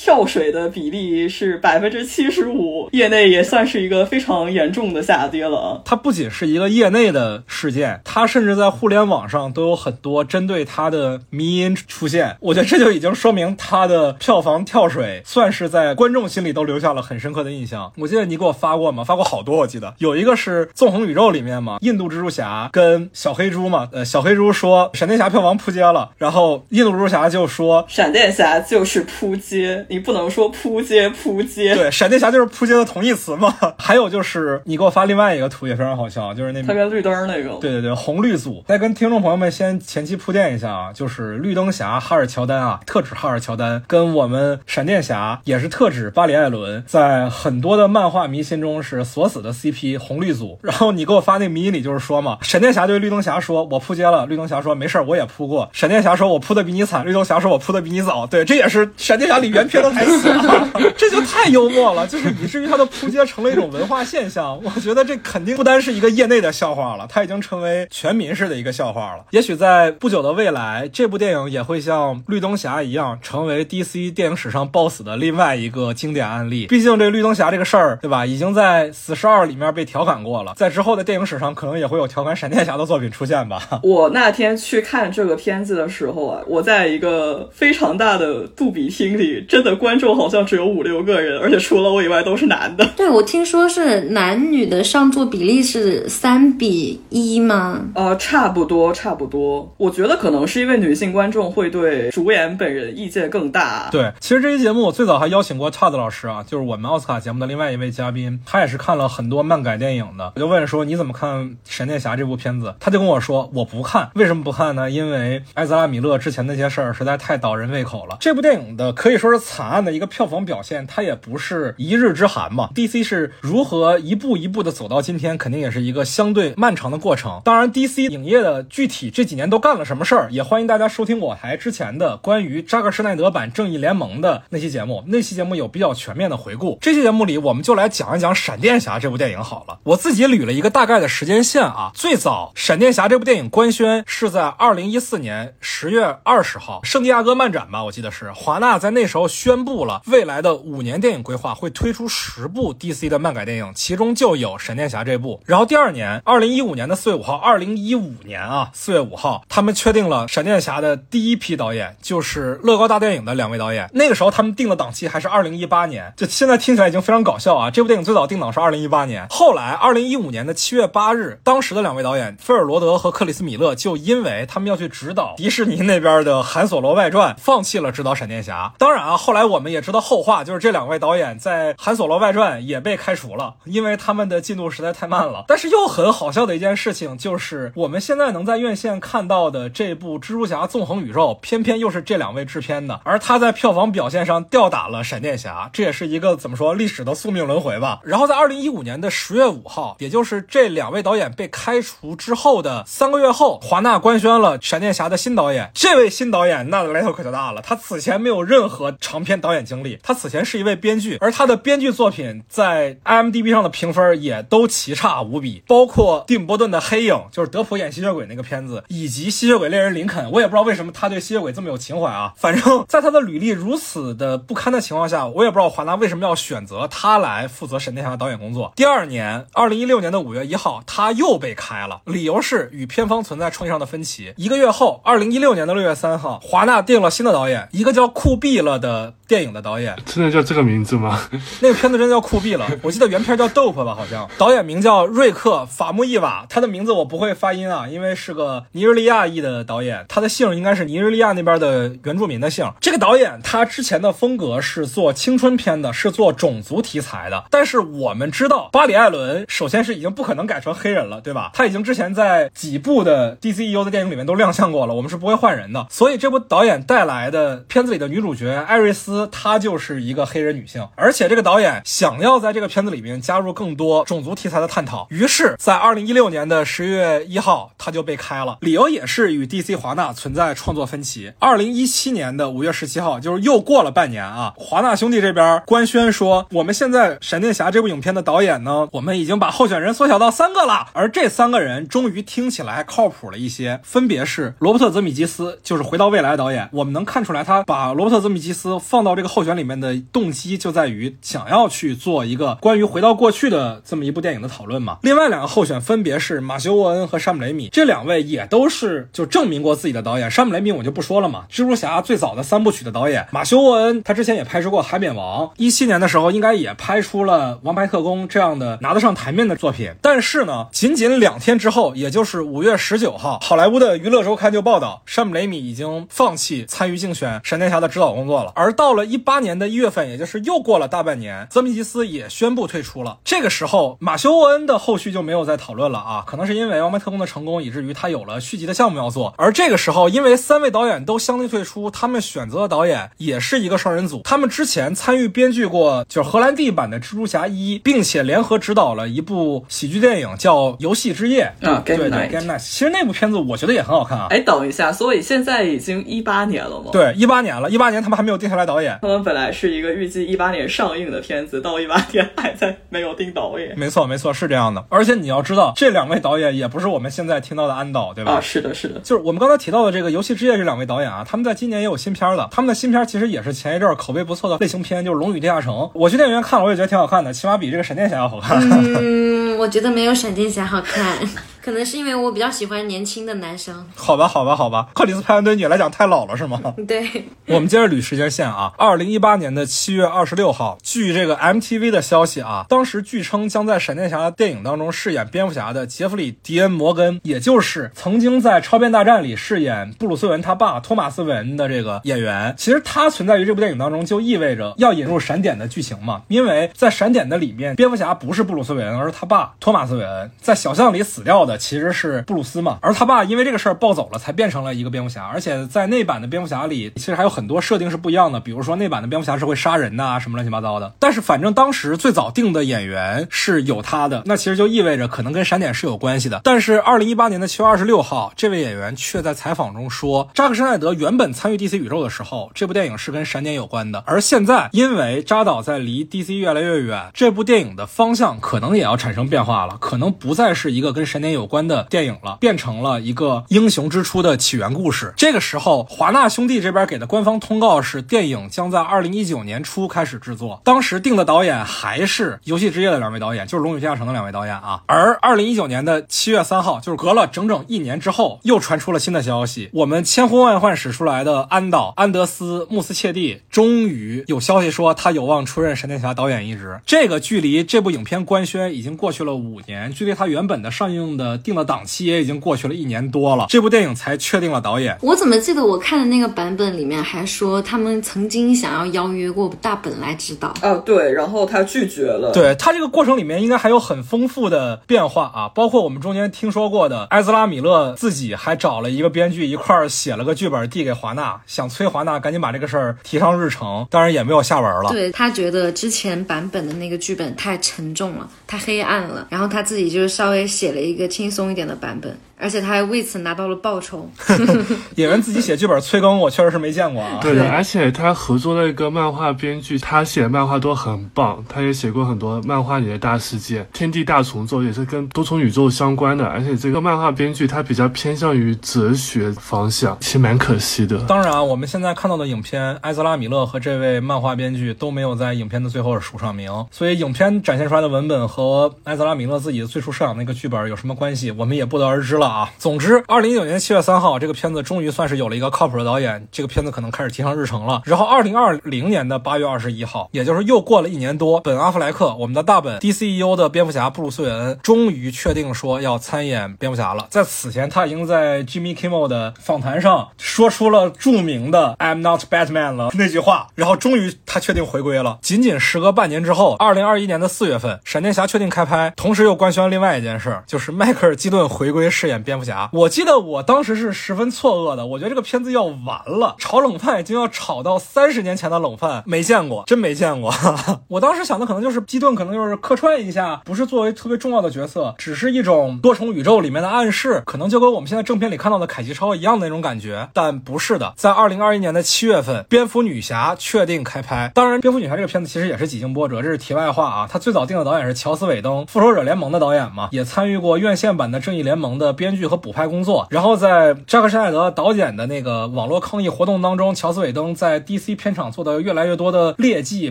Speaker 3: 跳水的比例是百分之七十五，业内也算是一个非常严重的下跌了。
Speaker 2: 它不仅是一个业内的事件，它甚至在互联网上都有很多针对它的迷因出现。我觉得这就已经说明它的票房跳水，算是在观众心里都留下了很深刻的印象。我记得你给我发过吗？发过好多，我记得有一个是《纵横宇宙》里面嘛，印度蜘蛛侠跟小黑猪嘛，呃，小黑猪说闪电侠票房扑街了，然后印度蜘蛛侠就说
Speaker 3: 闪电侠就是扑街。你不能说扑街扑街，
Speaker 2: 对，闪电侠就是扑街的同义词嘛。还有就是你给我发另外一个图也非常好笑，就是那
Speaker 3: 他跟绿灯那个，
Speaker 2: 对对对，红绿组。再跟听众朋友们先前期铺垫一下啊，就是绿灯侠哈尔乔丹啊，特指哈尔乔丹，跟我们闪电侠也是特指巴里艾伦，在很多的漫画迷心中是锁死的 CP 红绿组。然后你给我发那迷音里就是说嘛，闪电侠对绿灯侠说：“我扑街了。”绿灯侠说：“没事儿，我也扑过。”闪电侠说：“我扑的比你惨。”绿灯侠说：“我扑的比你早。”对，这也是闪电侠里原片的台词。这就太幽默了，就是以至于它的扑街成了一种文化现象。我觉得这肯定不单是一个业内的笑话了，它已经成为全民式的一个笑话了。也许在不久的未来，这部电影也会像绿灯侠一样，成为 DC 电影史上爆死的另外一个经典案例。毕竟这绿灯侠这个事儿，对吧？已经在死侍二里面被调侃过了，在之后的电影史上，可能也会有调侃闪电侠的作品出现吧。
Speaker 3: 我那天去看这个片子的时候啊，我在一个非常大的杜比厅里，真的观众好像只有五六个人，而且除了我以外都是男的。
Speaker 1: 对，我听说是男女的上座比例是三比一吗？
Speaker 3: 呃，差不多，差不多。我觉得可能是因为女性观众会对主演本人意见更大。
Speaker 2: 对，其实这期节目我最早还邀请过 Todd 老师啊，就是我们奥斯卡节目的另外一位嘉宾，他也是看了很多漫改电影的。我就问说你怎么看闪电侠这部片子？他就跟我说我不看，为什么不看呢？因为埃泽拉米勒之前那些事儿实在太倒人胃口了。这部电影的可以说是惨案的一个票房表现，它也不是一日之寒嘛。DC 是如何一步一步的走到今天，肯定也是一个相对漫长的过程。当然，DC 影业的具体这几年都干了什么事儿，也欢迎大家收听我台之前的关于扎克施耐德版正义联盟的那期节目。那期节目有比较全面的回顾。这期节目里，我们就来讲一讲闪电侠这部电影好了。我自己捋了一个大概的时间线啊，最早闪电侠这部电影官宣是在二零一四年十月二十号，圣地亚哥漫展吧，我记得是华纳在那时候宣布了未来的五年电影规划会推出十部 DC 的漫改电影，其中就有闪电侠这部。然后第二年，二零一五年的四月五号，二零一五年啊四月五号，他们确定了闪电侠的第一批导演，就是乐高大电影的两位导演。那个时候他们定的档期还是二零一八年，就现在听起来已经非常搞笑啊！这部电影最早定档是二零一八年，后来二零一五年的七月八日，当时的两位导演菲尔罗德和克里斯米勒就因为他们要去指导迪士尼那边的《韩索罗外传》，放弃了指导闪电侠。当然啊，后来我们也知道后话，就是这两位导演在《韩索罗外传》也被开除了，因为他们的进度实在太慢了。但是又很好笑的一件事情就是，我们现在能在院线看到的这部《蜘蛛侠：纵横宇宙》，偏偏又是这两位制片的，而他在票房表现上吊打了闪电侠，这也是一个怎么说历史的宿命轮回吧。然后在二零一五年的十月五号，也就是这两位导演被开除之后的三个月后，华纳官宣了闪电侠的新导演。这位新导演那来头可就大了，他此前没有任何长长篇导演经历，他此前是一位编剧，而他的编剧作品在 IMDB 上的评分也都奇差无比，包括蒂姆·波顿的《黑影》，就是德普演吸血鬼那个片子，以及《吸血鬼猎人林肯》。我也不知道为什么他对吸血鬼这么有情怀啊。反正，在他的履历如此的不堪的情况下，我也不知道华纳为什么要选择他来负责闪电侠的导演工作。第二年，二零一六年的五月一号，他又被开了，理由是与片方存在创意上的分歧。一个月后，二零一六年的六月三号，华纳定了新的导演，一个叫酷毙了的 up 电影的导演。
Speaker 4: 真的叫这个名字吗？
Speaker 2: 那个片子真的叫酷毙了，我记得原片叫 Dope 吧，好像。导演名叫瑞克·法穆伊瓦，他的名字我不会发音啊，因为是个尼日利亚裔的导演，他的姓应该是尼日利亚那边的原住民的姓。这个导演他之前的风格是做青春片的，是做种族题材的。但是我们知道，巴里·艾伦首先是已经不可能改成黑人了，对吧？他已经之前在几部的 DCEU 的电影里面都亮相过了，我们是不会换人的。所以这部导演带来的片子里的女主角艾瑞斯，她就是一个黑人女性，而且这个导演想要在这个片子里面加入更多种族题材的探讨，于是，在二零一六年的十月一号，他就被开了，理由也是与 DC 华纳存在创作分歧。二零一七年的五月十七号，就是又过了半年啊，华纳兄弟这边官宣说，我们现在闪电侠这部影片的导演呢，我们已经把候选人缩小到三个了，而这三个人终于听起来靠谱了一些，分别是罗伯特·泽米基斯，就是回到未来的导演，我们能看出来他把罗伯特·泽米基斯放到到这个候选里面的动机就在于想要去做一个关于回到过去的这么一部电影的讨论嘛。另外两个候选分别是马修·沃恩和山姆·雷米，这两位也都是就证明过自己的导演。山姆·雷米我就不说了嘛，蜘蛛侠最早的三部曲的导演。马修·沃恩他之前也拍摄过《海扁王》，一七年的时候应该也拍出了《王牌特工》这样的拿得上台面的作品。但是呢，仅仅两天之后，也就是五月十九号，好莱坞的娱乐周刊就报道，山姆·雷米已经放弃参与竞选闪电侠的指导工作了。而到了一八年的一月份，也就是又过了大半年，泽米吉斯也宣布退出了。这个时候，马修·沃恩的后续就没有再讨论了啊，可能是因为《王牌特工》的成功，以至于他有了续集的项目要做。而这个时候，因为三位导演都相继退出，他们选择的导演也是一个双人组。他们之前参与编剧过就是荷兰弟版的《蜘蛛侠一》，并且联合执导了一部喜剧电影叫《游戏之夜》
Speaker 3: 啊，
Speaker 2: 对对，Game Night。其实那部片子我觉得也很好看啊。
Speaker 3: 哎，等一下，所以现在已经一八年了吗？
Speaker 2: 对，一八年了，一八年他们还没有定下来导演。
Speaker 3: 他们本来是一个预计一八年上映的片子，到一八年还在没有定导演。
Speaker 2: 没错，没错，是这样的。而且你要知道，这两位导演也不是我们现在听到的安导，对吧？
Speaker 3: 啊，是的，是的，
Speaker 2: 就是我们刚才提到的这个《游戏之夜》这两位导演啊，他们在今年也有新片了。他们的新片其实也是前一阵口碑不错的类型片，就是《龙与地下城》。我去电影院看了，我也觉得挺好看的，起码比这个闪电侠要好看。
Speaker 1: 嗯，我觉得没有闪电侠好看。可能是因为我比较喜欢年轻的男生。
Speaker 2: 好吧，好吧，好吧。克里斯·派恩对你来讲太老了，是吗？
Speaker 1: 对。
Speaker 2: 我们接着捋时间线啊。二零一八年的七月二十六号，据这个 MTV 的消息啊，当时据称将在闪电侠的电影当中饰演蝙蝠侠的杰弗里·迪恩·摩根，也就是曾经在《超变大战》里饰演布鲁斯·韦恩他爸托马斯·韦恩的这个演员，其实他存在于这部电影当中，就意味着要引入闪点的剧情嘛。因为在闪点的里面，蝙蝠侠不是布鲁斯·韦恩，而是他爸托马斯·韦恩，在小巷里死掉的其实是布鲁斯嘛。而他爸因为这个事儿暴走了，才变成了一个蝙蝠侠。而且在那版的蝙蝠侠里，其实还有很多设定是不一样的，比如说那版的蝙蝠侠是会杀人呐，什么乱七八糟的。但是反正当时最早定的演员是有他的，那其实就意味着可能跟闪点是有关系的。但是二零一八年的七月二十六号，这位演员却在采访中说，扎克施奈德原本参与 DC 宇宙的时候，这部电影是跟闪点有关的。而现在因为扎导在离 DC 越来越远，这部电影的方向可能也要产生变化了，可能不再是一个跟闪点有关的电影了，变成了一个英雄之初的起源故事。这个时候，华纳兄弟这边给的官方通告是，电影将在二零一九年初开始制作。当时定的导演还是《游戏之夜》的两位导演，就是《龙与地下城》的两位导演啊。而二零一九年的七月三号，就是隔了整整一年之后，又传出了新的消息，我们千呼万唤使出来的安导安德斯穆斯切蒂，终于有消息说他有望出任闪电侠导演一职。这个距离这部影片官宣已经过去了五年，距离他原本的上映的定的档期也已经过去了一年多了，这部电影才确定了导演。
Speaker 1: 我怎么记得我看的那个版本里面还说他们曾经想要邀约过大本来指导。
Speaker 3: 啊，对，然后他拒绝了。
Speaker 2: 对他这个过程里面应该还有很丰富的变化啊，包括我们中间听说过的埃兹拉米勒自己还找了一个编剧一块儿写了个剧本递给华纳，想催华纳赶紧把这个事儿提上日程，当然也没有下文了。
Speaker 1: 对他觉得之前版本的那个剧本太沉重了，太黑暗了，然后他自己就是稍微写了一个轻松一点的版本，而且他还为此拿到了报酬。
Speaker 2: 演员自己写剧本催更，我确实是没见过啊。
Speaker 4: 对的，而且他合作了一个漫画编剧，他写的漫画都很棒，他也写过很多漫画里的大事件，《天地大重奏》也是跟多重宇宙相关的，而且这个漫画编剧他比较偏向于哲学方向，其实蛮可惜的。
Speaker 2: 当然，我们现在看到的影片，埃泽拉·米勒和这位漫画编剧都没有在影片的最后署上名，所以影片展现出来的文本和埃泽拉·米勒自己最初设想那个剧本有什么关系，我们也不得而知了啊。总之，二零一九年七月三号，这个片子终于算是有了一个靠谱的导演，这个片子可能开始提上日程了。然后，二零二零年的八月二十一号，也就是又过了一年多，本·阿弗莱克，我们的大本 DCEU 的蝙蝠侠布鲁斯·韦恩，终于确定说要参演蝙蝠侠了。在此前，他已经在 Jimmy Kimmel 的访谈上说出了著名的 "I'm not Batman" 了那句话，然后终于他确定回归了。仅仅时隔半年之后，二零二一年的四月份，闪电侠确定开拍，同时又官宣另外一件事，就是迈克尔·基顿回归饰演蝙蝠侠。我记得我当时是十分错愕的，我觉得这个片子要完了，炒冷饭已经要炒到三十年前的冷饭，没见过，真没见过。我当时想的可能就是基顿可能就是客串一下，不是作为特别重要的角色，只是一种多重宇宙里面的暗示，可能就跟我们现在正片里看到的凯奇超一样的那种感觉，但不是的。在二零二一年的七月份，蝙蝠女侠确定开拍。当然，蝙蝠女侠这个片子其实也是几经波折，这是题外话啊。他最早定的导演是乔斯韦登，复仇者联盟的导演嘛，也参与过院线版的正义联盟的编编剧和补拍工作。然后在扎克施奈德导演的那个网络抗议活动当中，乔斯韦登在 DC 片场做的越来越多的劣迹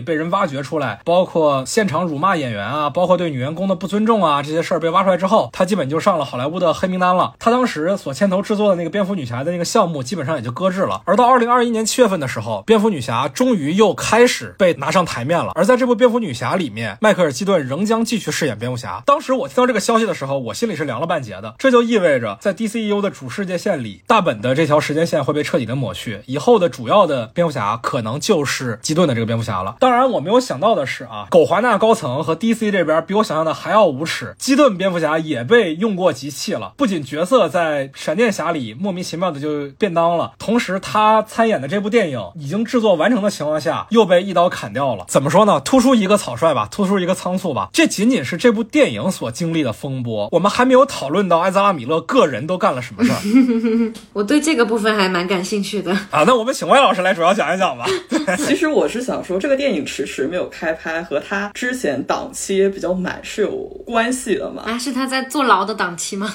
Speaker 2: 被人挖掘出来，包括现场辱骂演员啊，包括对女员工的不尊重啊，这些事儿被挖出来之后，他基本就上了好莱坞的黑名单了。他当时所牵头制作的那个蝙蝠女侠的那个项目，基本上也就搁置了。而到二零二一年七月份的时候，蝙蝠女侠终于又开始被拿上台面了。而在这部蝙蝠女侠里面，迈克尔·基顿仍将继续饰演蝙蝠侠。当时我听到这个消息的时候，我心里是凉了半截的。这就意味味着，在 DCU 的主世界线里，大本的这条时间线会被彻底的抹去，以后的主要的蝙蝠侠可能就是基顿的这个蝙蝠侠了。当然，我没有想到的是啊，狗华纳高层和 DC 这边比我想象的还要无耻，基顿蝙蝠侠也被用过即弃了。不仅角色在闪电侠里莫名其妙的就便当了，同时他参演的这部电影已经制作完成的情况下，又被一刀砍掉了。怎么说呢？突出一个草率吧，突出一个仓促吧。这仅仅是这部电影所经历的风波，我们还没有讨论到埃泽拉米勒个人都干了什么事儿
Speaker 1: 我对这个部分还蛮感兴趣的。
Speaker 2: 啊。那我们请魏老师来主要讲一讲吧。
Speaker 3: 其实我是想说，这个电影迟迟没有开拍，和他之前档期也比较满是有关系的嘛。
Speaker 1: 啊，是他在坐牢的档期吗？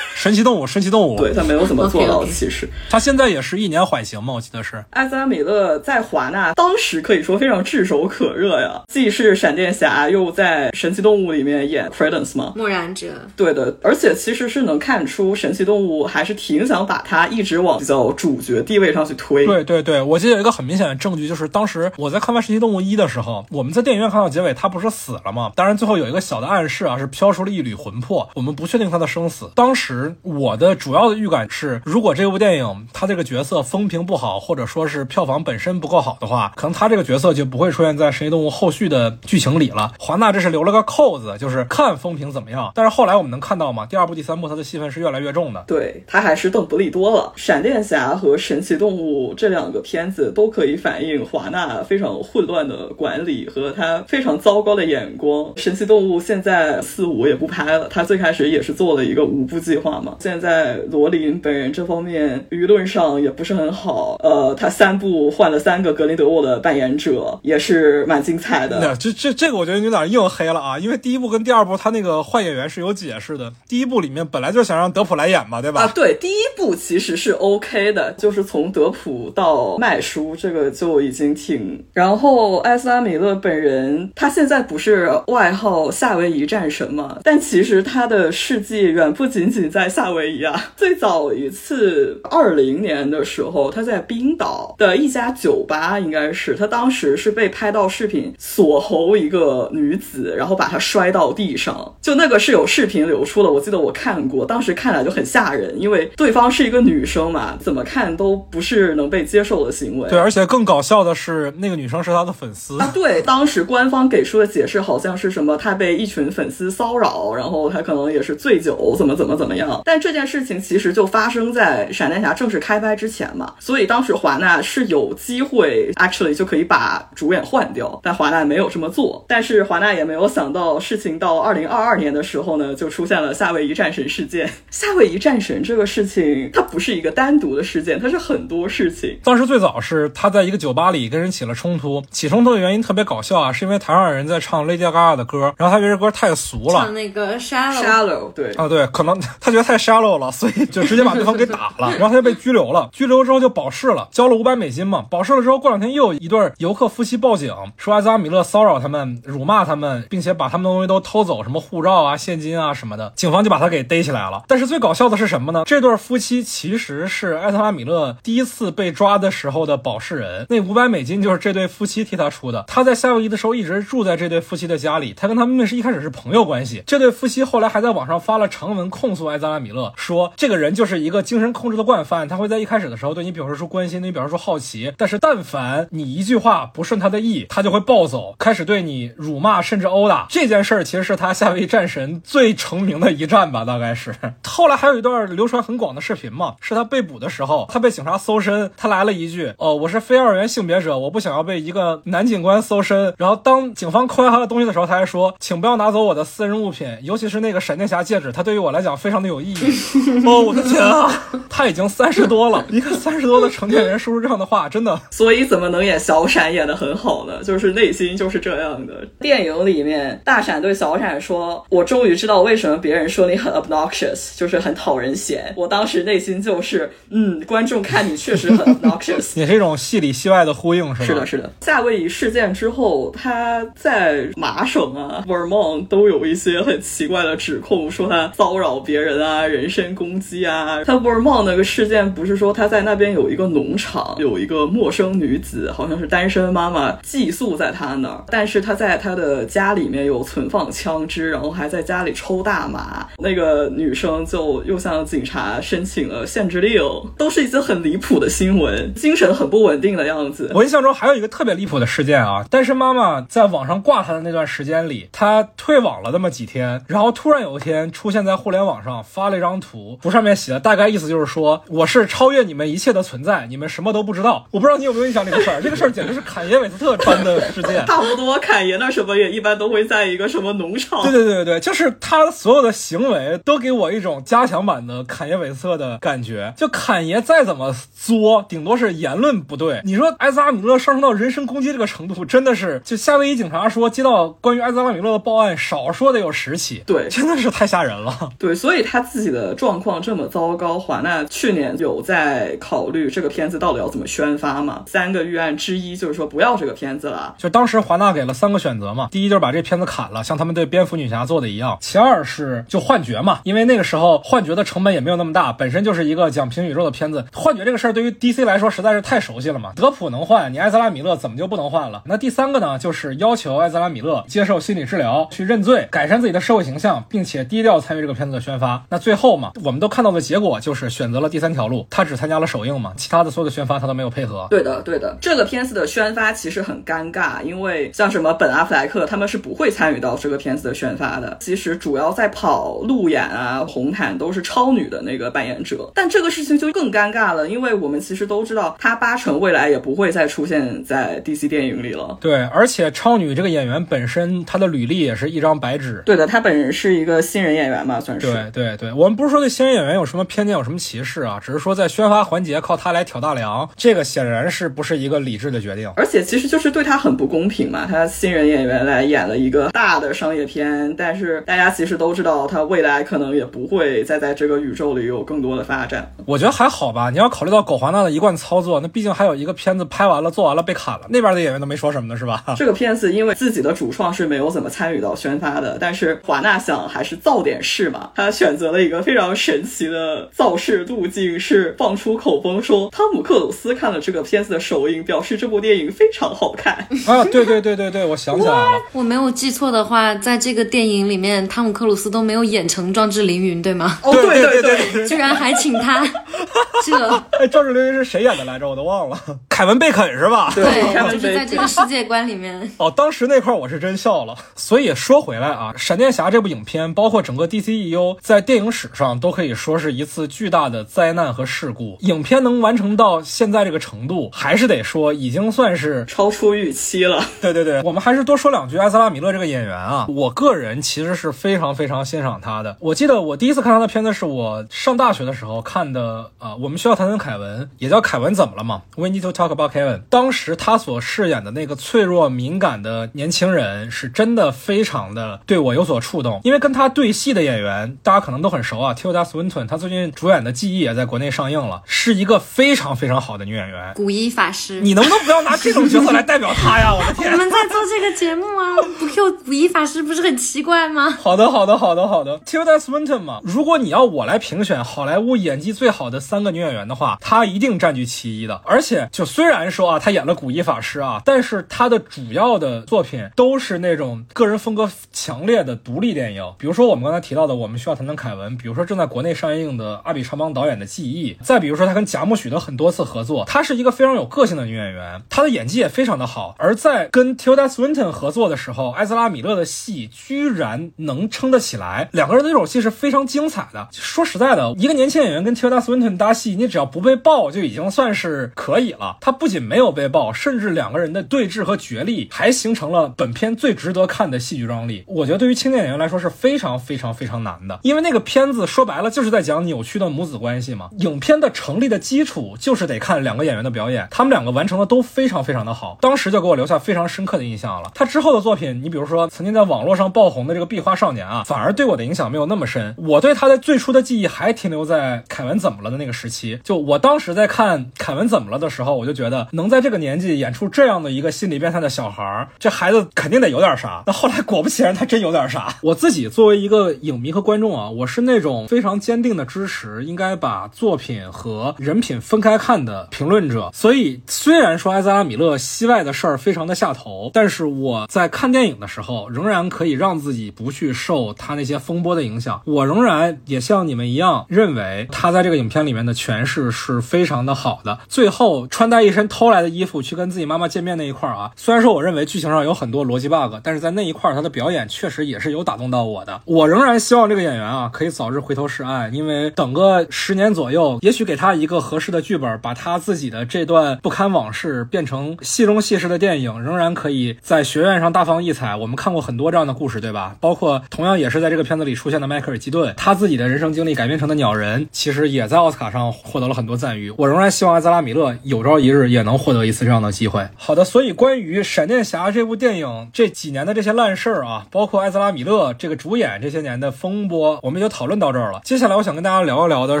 Speaker 2: 神奇动物，神奇动物，
Speaker 3: 对他没有怎么坐牢其实
Speaker 2: 他现在也是一年缓刑嘛，我记得是。
Speaker 3: 埃泽拉米勒在华纳当时可以说非常炙手可热呀，既是闪电侠，又在神奇动物里面演 Credence 嘛。
Speaker 1: 默然者，
Speaker 3: 对的，而且其实是能看出神奇动物还是挺想把它一直往比较主角地位上去推。
Speaker 2: 对对对，我记得有一个很明显的证据，就是当时我在看完《神奇动物一》的时候，我们在电影院看到结尾，他不是死了吗？当然最后有一个小的暗示啊，是飘出了一缕魂魄，我们不确定他的生死。当时我的主要的预感是，如果这部电影他这个角色风评不好，或者说是票房本身不够好的话，可能他这个角色就不会出现在《神奇动物》后续的剧情里了。华纳这是留了个扣子，就是看风评怎么样。但是后来我们能看到嘛，第二部、第三部他的戏份是越来越重的。
Speaker 3: 对他还是邓布利多了。闪电侠和神奇动物这两个片子都可以反映华纳非常混乱的管理和他非常糟糕的眼光。神奇动物现在四五也不拍了，他最开始也是做了一个五部计划嘛。现在罗琳本人这方面舆论上也不是很好，呃，他三部换了三个格林德沃的扮演者。者也是蛮精彩的。
Speaker 2: 那这这这个我觉得有点硬黑了啊，因为第一部跟第二部他那个换演员是有解释的。第一部里面本来就想让让德普来演嘛，对吧？
Speaker 3: 啊，对，第一部其实是 OK 的，就是从德普到麦叔，这个就已经挺。然后艾斯拉米勒本人，他现在不是外号夏威夷战神嘛？但其实他的事迹远不仅仅在夏威夷啊。最早一次，二零年的时候，他在冰岛的一家酒吧，应该是他当时是被拍到视频锁喉一个女子，然后把她摔到地上，就那个是有视频流出的，我记得我看过，当时看来就很吓人，因为对方是一个女生嘛，怎么看都不是能被接受的行为。
Speaker 2: 对，而且更搞笑的是，那个女生是他的粉丝
Speaker 3: 啊。对，当时官方给出的解释好像是什么，他被一群粉丝骚扰，然后他可能也是醉酒，怎么怎么怎么样。但这件事情其实就发生在闪电侠正式开拍之前嘛，所以当时华纳是有机会，actually 就可以把主演换掉，但华纳没有这么做。但是华纳也没有想到，事情到二零二二年的时候呢，就出现了夏威夷战神事件。夏威夷战神这个事情，它不是一个单独的事件，它是很多事情。
Speaker 2: 当时最早是他在一个酒吧里跟人起了冲突，起冲突的原因特别搞笑啊，是因为台上人在唱 Lady Gaga 的歌，然后他觉得这歌太俗了，
Speaker 1: 唱那个 Shallow。
Speaker 3: Shallow 对
Speaker 2: 啊，对，可能他觉得太 shallow 了，所以就直接把对方给打了，然后他就被拘留了。拘留之后就保释了，交了五百美金嘛。保释了之后，过两天又有一对游客夫妻报警，说艾泽拉米勒骚扰他们、辱骂他们，并且把他们的东西都偷走，什么护照啊、现金啊什么的。警方就把他给逮起来了。但是最搞笑的是什么呢？这对夫妻其实是艾泽拉米勒第一次被抓的时候的保释人，那五百美金就是这对夫妻替他出的。他在夏威夷的时候一直住在这对夫妻的家里，他跟他们是一开始是朋友关系。这对夫妻后来还在网上发了长文控诉艾泽拉米勒，说这个人就是一个精神控制的惯犯，他会在一开始的时候对你表示出关心，对你表示出好奇，但是但凡你一句话不顺他的意，他就会暴走，开始对你辱骂甚至殴打。这件事儿其实是他夏威夷战神最成名的一战吧，大概是。后来还有一段流传很广的视频嘛，是他被捕的时候，他被警察搜身，他来了一句：“哦，我是非二元性别者，我不想要被一个男警官搜身。”然后当警方扣押他的东西的时候，他还说：“请不要拿走我的私人物品，尤其是那个闪电侠戒指，它对于我来讲非常的有意义。”哦，我的天啊，他已经三十多了，一个三十多的成年人说出这样的话，真的。
Speaker 3: 所以怎么能演小闪演的很好呢？就是内心就是这样的。电影里面，大闪对小闪说：“我终于知道为什么别人说你很 obnoxious，就是很讨人嫌。”我当时内心就是，嗯，观众看你确实很 obnoxious。
Speaker 2: 也是一种戏里戏外的呼应，是吧？
Speaker 3: 是的，是的。夏威夷事件之后，他在麻省啊、Vermont 都有一些很奇怪的指控，说他骚扰别人啊、人身攻击啊。他 Vermont 那个事件不是说他在那边有一个农场，有一个陌生女子，好像是单身妈妈寄宿在他那儿，但是他在他的家里面有存放枪支，然后还在家里抽大麻。那个女生就又向警察申请了限制令，都是一些很离谱的新闻，精神很不稳定的样子。
Speaker 2: 我印象中还有一个特别离谱的事件啊，单身妈妈在网上挂她的那段时间里，她退网了那么几天，然后突然有一天出现在互联网上发了一张图，图上面写的大概意思就是说我是超越你们一切的存在，你们什么都不知道。我不知道你有没有印象这个事儿，这个事儿简直是坎爷韦斯特穿的事件。
Speaker 3: 差不多，侃爷那什么也一般都会在一个什么农场。
Speaker 2: 对对对对对，就是他所有的行为都给我一种加强版的坎爷韦斯特的感觉。就坎爷再怎么作，顶多是言论不对。你说埃泽拉米勒上升到人身攻击这个程度，真的是就夏威夷警察说接到关于埃泽拉米勒的报案，少说得有十起，
Speaker 3: 对
Speaker 2: 真的是太吓人了。
Speaker 3: 对，所以他自己的状况这么糟糕，华纳去年有在考虑这个片子到底要怎么宣发嘛？三个预案之一就是说不要这个片子了。
Speaker 2: 就当时华纳给了三个选择嘛，第一就是把这片子砍了，像他们对蝙蝠女侠做的一样；其二是就幻觉嘛，因为那个时候幻觉的成本也没有那么大，本身就是一个讲平宇宙的片子。幻觉这个事儿对于 DC 来说实在是太熟悉了嘛，德普能换，你艾泽拉米勒怎么就不能换了？那第三个呢，就是要求艾泽拉米勒接受心理治疗，去认罪，改善自己的社会形象，并且低调参与这个片子的宣发。那最后嘛，我们都看到的结果就是选择了第三条路，他只参加了首映嘛，其他的所有的宣发他都没有配合。
Speaker 3: 对的，对的，这个片子的宣发其实很尴尬，因为像什么本阿弗莱克他们是不会参与到这个片子的宣发的。其实主要在跑路演啊、红毯都是超女的那个扮演者，但这个事情就更尴尬了，因为我们其实都知道，她八成未来也不会再出现在 DC 电影里了。
Speaker 2: 对，而且超女这个演员本身她的履历也是一张白纸。
Speaker 3: 对的，她本人是一个新人演员嘛，算是。
Speaker 2: 对对对，我们不是说对新人演员有什么偏见、有什么歧视啊，只是说在宣发环节靠她来挑大梁，这个显然是不是一个理智的决定。
Speaker 3: 而且其实就是对她很不公平嘛，她新人演员来演了一个大的商业片，但是大家其实都知道她未来可能也不会再在这个宇宙里有更多的发展。
Speaker 2: 我觉得还好吧，你要考虑到狗华纳的一贯操作，那毕竟还有一个片子拍完了、做完了被砍了，那边的演员都没说什么的，是吧？
Speaker 3: 这个片子因为自己的主创是没有怎么参与到宣发的，但是华纳想还是造点势嘛，他选择了一个非常神奇的造势路径，是放出口风说汤姆克鲁斯看了这个片子的首映，表示这部电影非常好看。
Speaker 2: 啊，对对对对对，我想起来了，
Speaker 1: 我没有记错的话，在这个电影里面，汤姆克鲁斯都没有演成壮志凌云，对吗？
Speaker 3: 哦，
Speaker 2: 对
Speaker 3: 对
Speaker 2: 对
Speaker 3: 对，
Speaker 1: 居然还请他，这
Speaker 2: 哎，壮志凌云是谁演的来着？我都忘了，凯文贝肯是吧？
Speaker 3: 对
Speaker 1: 就是在这个世界观里面。
Speaker 2: 哦，当时那块儿我是真笑了。所以说回来啊，《闪电侠》这部影片，包括整个 DCEU，在电影史上都可以说是一次巨大的灾难和事故。影片能完成到现在这个程度，还是得说已经算是
Speaker 3: 超出预期了。
Speaker 2: 对对对，我们还是多说两句埃斯拉·米勒这个演员啊，我个人其实是非常非常欣赏他的。我记得我第一次看他的片子是我上大学的时候看的啊、我们需要谈谈凯文，也叫凯文怎么了嘛？We need to talk about Kevin。当时他所饰演的那个脆弱敏感的年轻人，是真的非常的对我有所触动。因为跟他对戏的演员，大家可能都很熟啊，Tilda Swinton，她最近主演的《记忆》也在国内上映了，是一个非常非常好的女演员。
Speaker 1: 古一法师，
Speaker 2: 你能不能不要拿这种角色来代表她呀？我的天！
Speaker 1: 我们在做这个节目啊，不 Q 古一法师不是很奇怪吗？
Speaker 2: 好的，好的，好的，好的。Tilda Swinton 嘛，如果你要我来评选好莱坞演技最好的三个女演员的话，她一定占据其一的。而且，就虽然说啊，她演了古一法师啊，但是她的主要的作品都是那种个人风格强烈的独立电影，比如说我们刚才提到的《我们需要谈谈凯文》，比如说正在国内上映的阿比查邦导演的《记忆》，再比如说她跟贾木许的很多次合作，她是一个非常有个性的女演员，她的演技也非常的好。而在跟 Tilda Swinton 合作的时候，埃泽拉·米勒的戏居然能撑得起来，两个人的这种戏是非常精精彩的。说实在的，一个年轻演员跟 Tilda Swinton 搭戏，你只要不被爆就已经算是可以了。他不仅没有被爆，甚至两个人的对峙和角力还形成了本片最值得看的戏剧张力。我觉得对于青年演员来说是非常非常非常难的，因为那个片子说白了就是在讲扭曲的母子关系嘛。影片的成立的基础就是得看两个演员的表演，他们两个完成的都非常非常的好，当时就给我留下非常深刻的印象了。他之后的作品，你比如说曾经在网络上爆红的这个《壁花少年》啊，反而对我的影响没有那么深。我对他的最初的记忆还停留在凯文怎么了的那个时期。就我当时在看凯文怎么了的时候，我就觉得能在这个年纪演出这样的一个心理变态的小孩儿，这孩子肯定得有点啥。那后来果不其然，他真有点啥。我自己作为一个影迷和观众啊，我是那种非常坚定的支持应该把作品和人品分开看的评论者。所以虽然说埃泽拉·米勒戏外的事儿非常的下头，但是我在看电影的时候，仍然可以让自己不去受他那些风波的影响。我仍然然也像你们一样认为他在这个影片里面的诠释是非常的好的。最后穿戴一身偷来的衣服去跟自己妈妈见面那一块儿啊，虽然说我认为剧情上有很多逻辑 bug，但是在那一块儿他的表演确实也是有打动到我的。我仍然希望这个演员啊可以早日回头是岸，因为等个十年左右，也许给他一个合适的剧本，把他自己的这段不堪往事变成戏中戏式的电影，仍然可以在学院上大放异彩。我们看过很多这样的故事，对吧？包括同样也是在这个片子里出现的迈克尔·基顿，他自己的人生经历改编成的《鸟人》，其实也在奥斯卡上获得了很多赞誉。我仍然希望埃泽拉·米勒有朝一日也能获得一次这样的机会。好的，所以关于《闪电侠》这部电影这几年的这些烂事儿啊，包括埃泽拉·米勒这个主演这些年的风波，我们就讨论到这儿了。接下来我想跟大家聊一聊的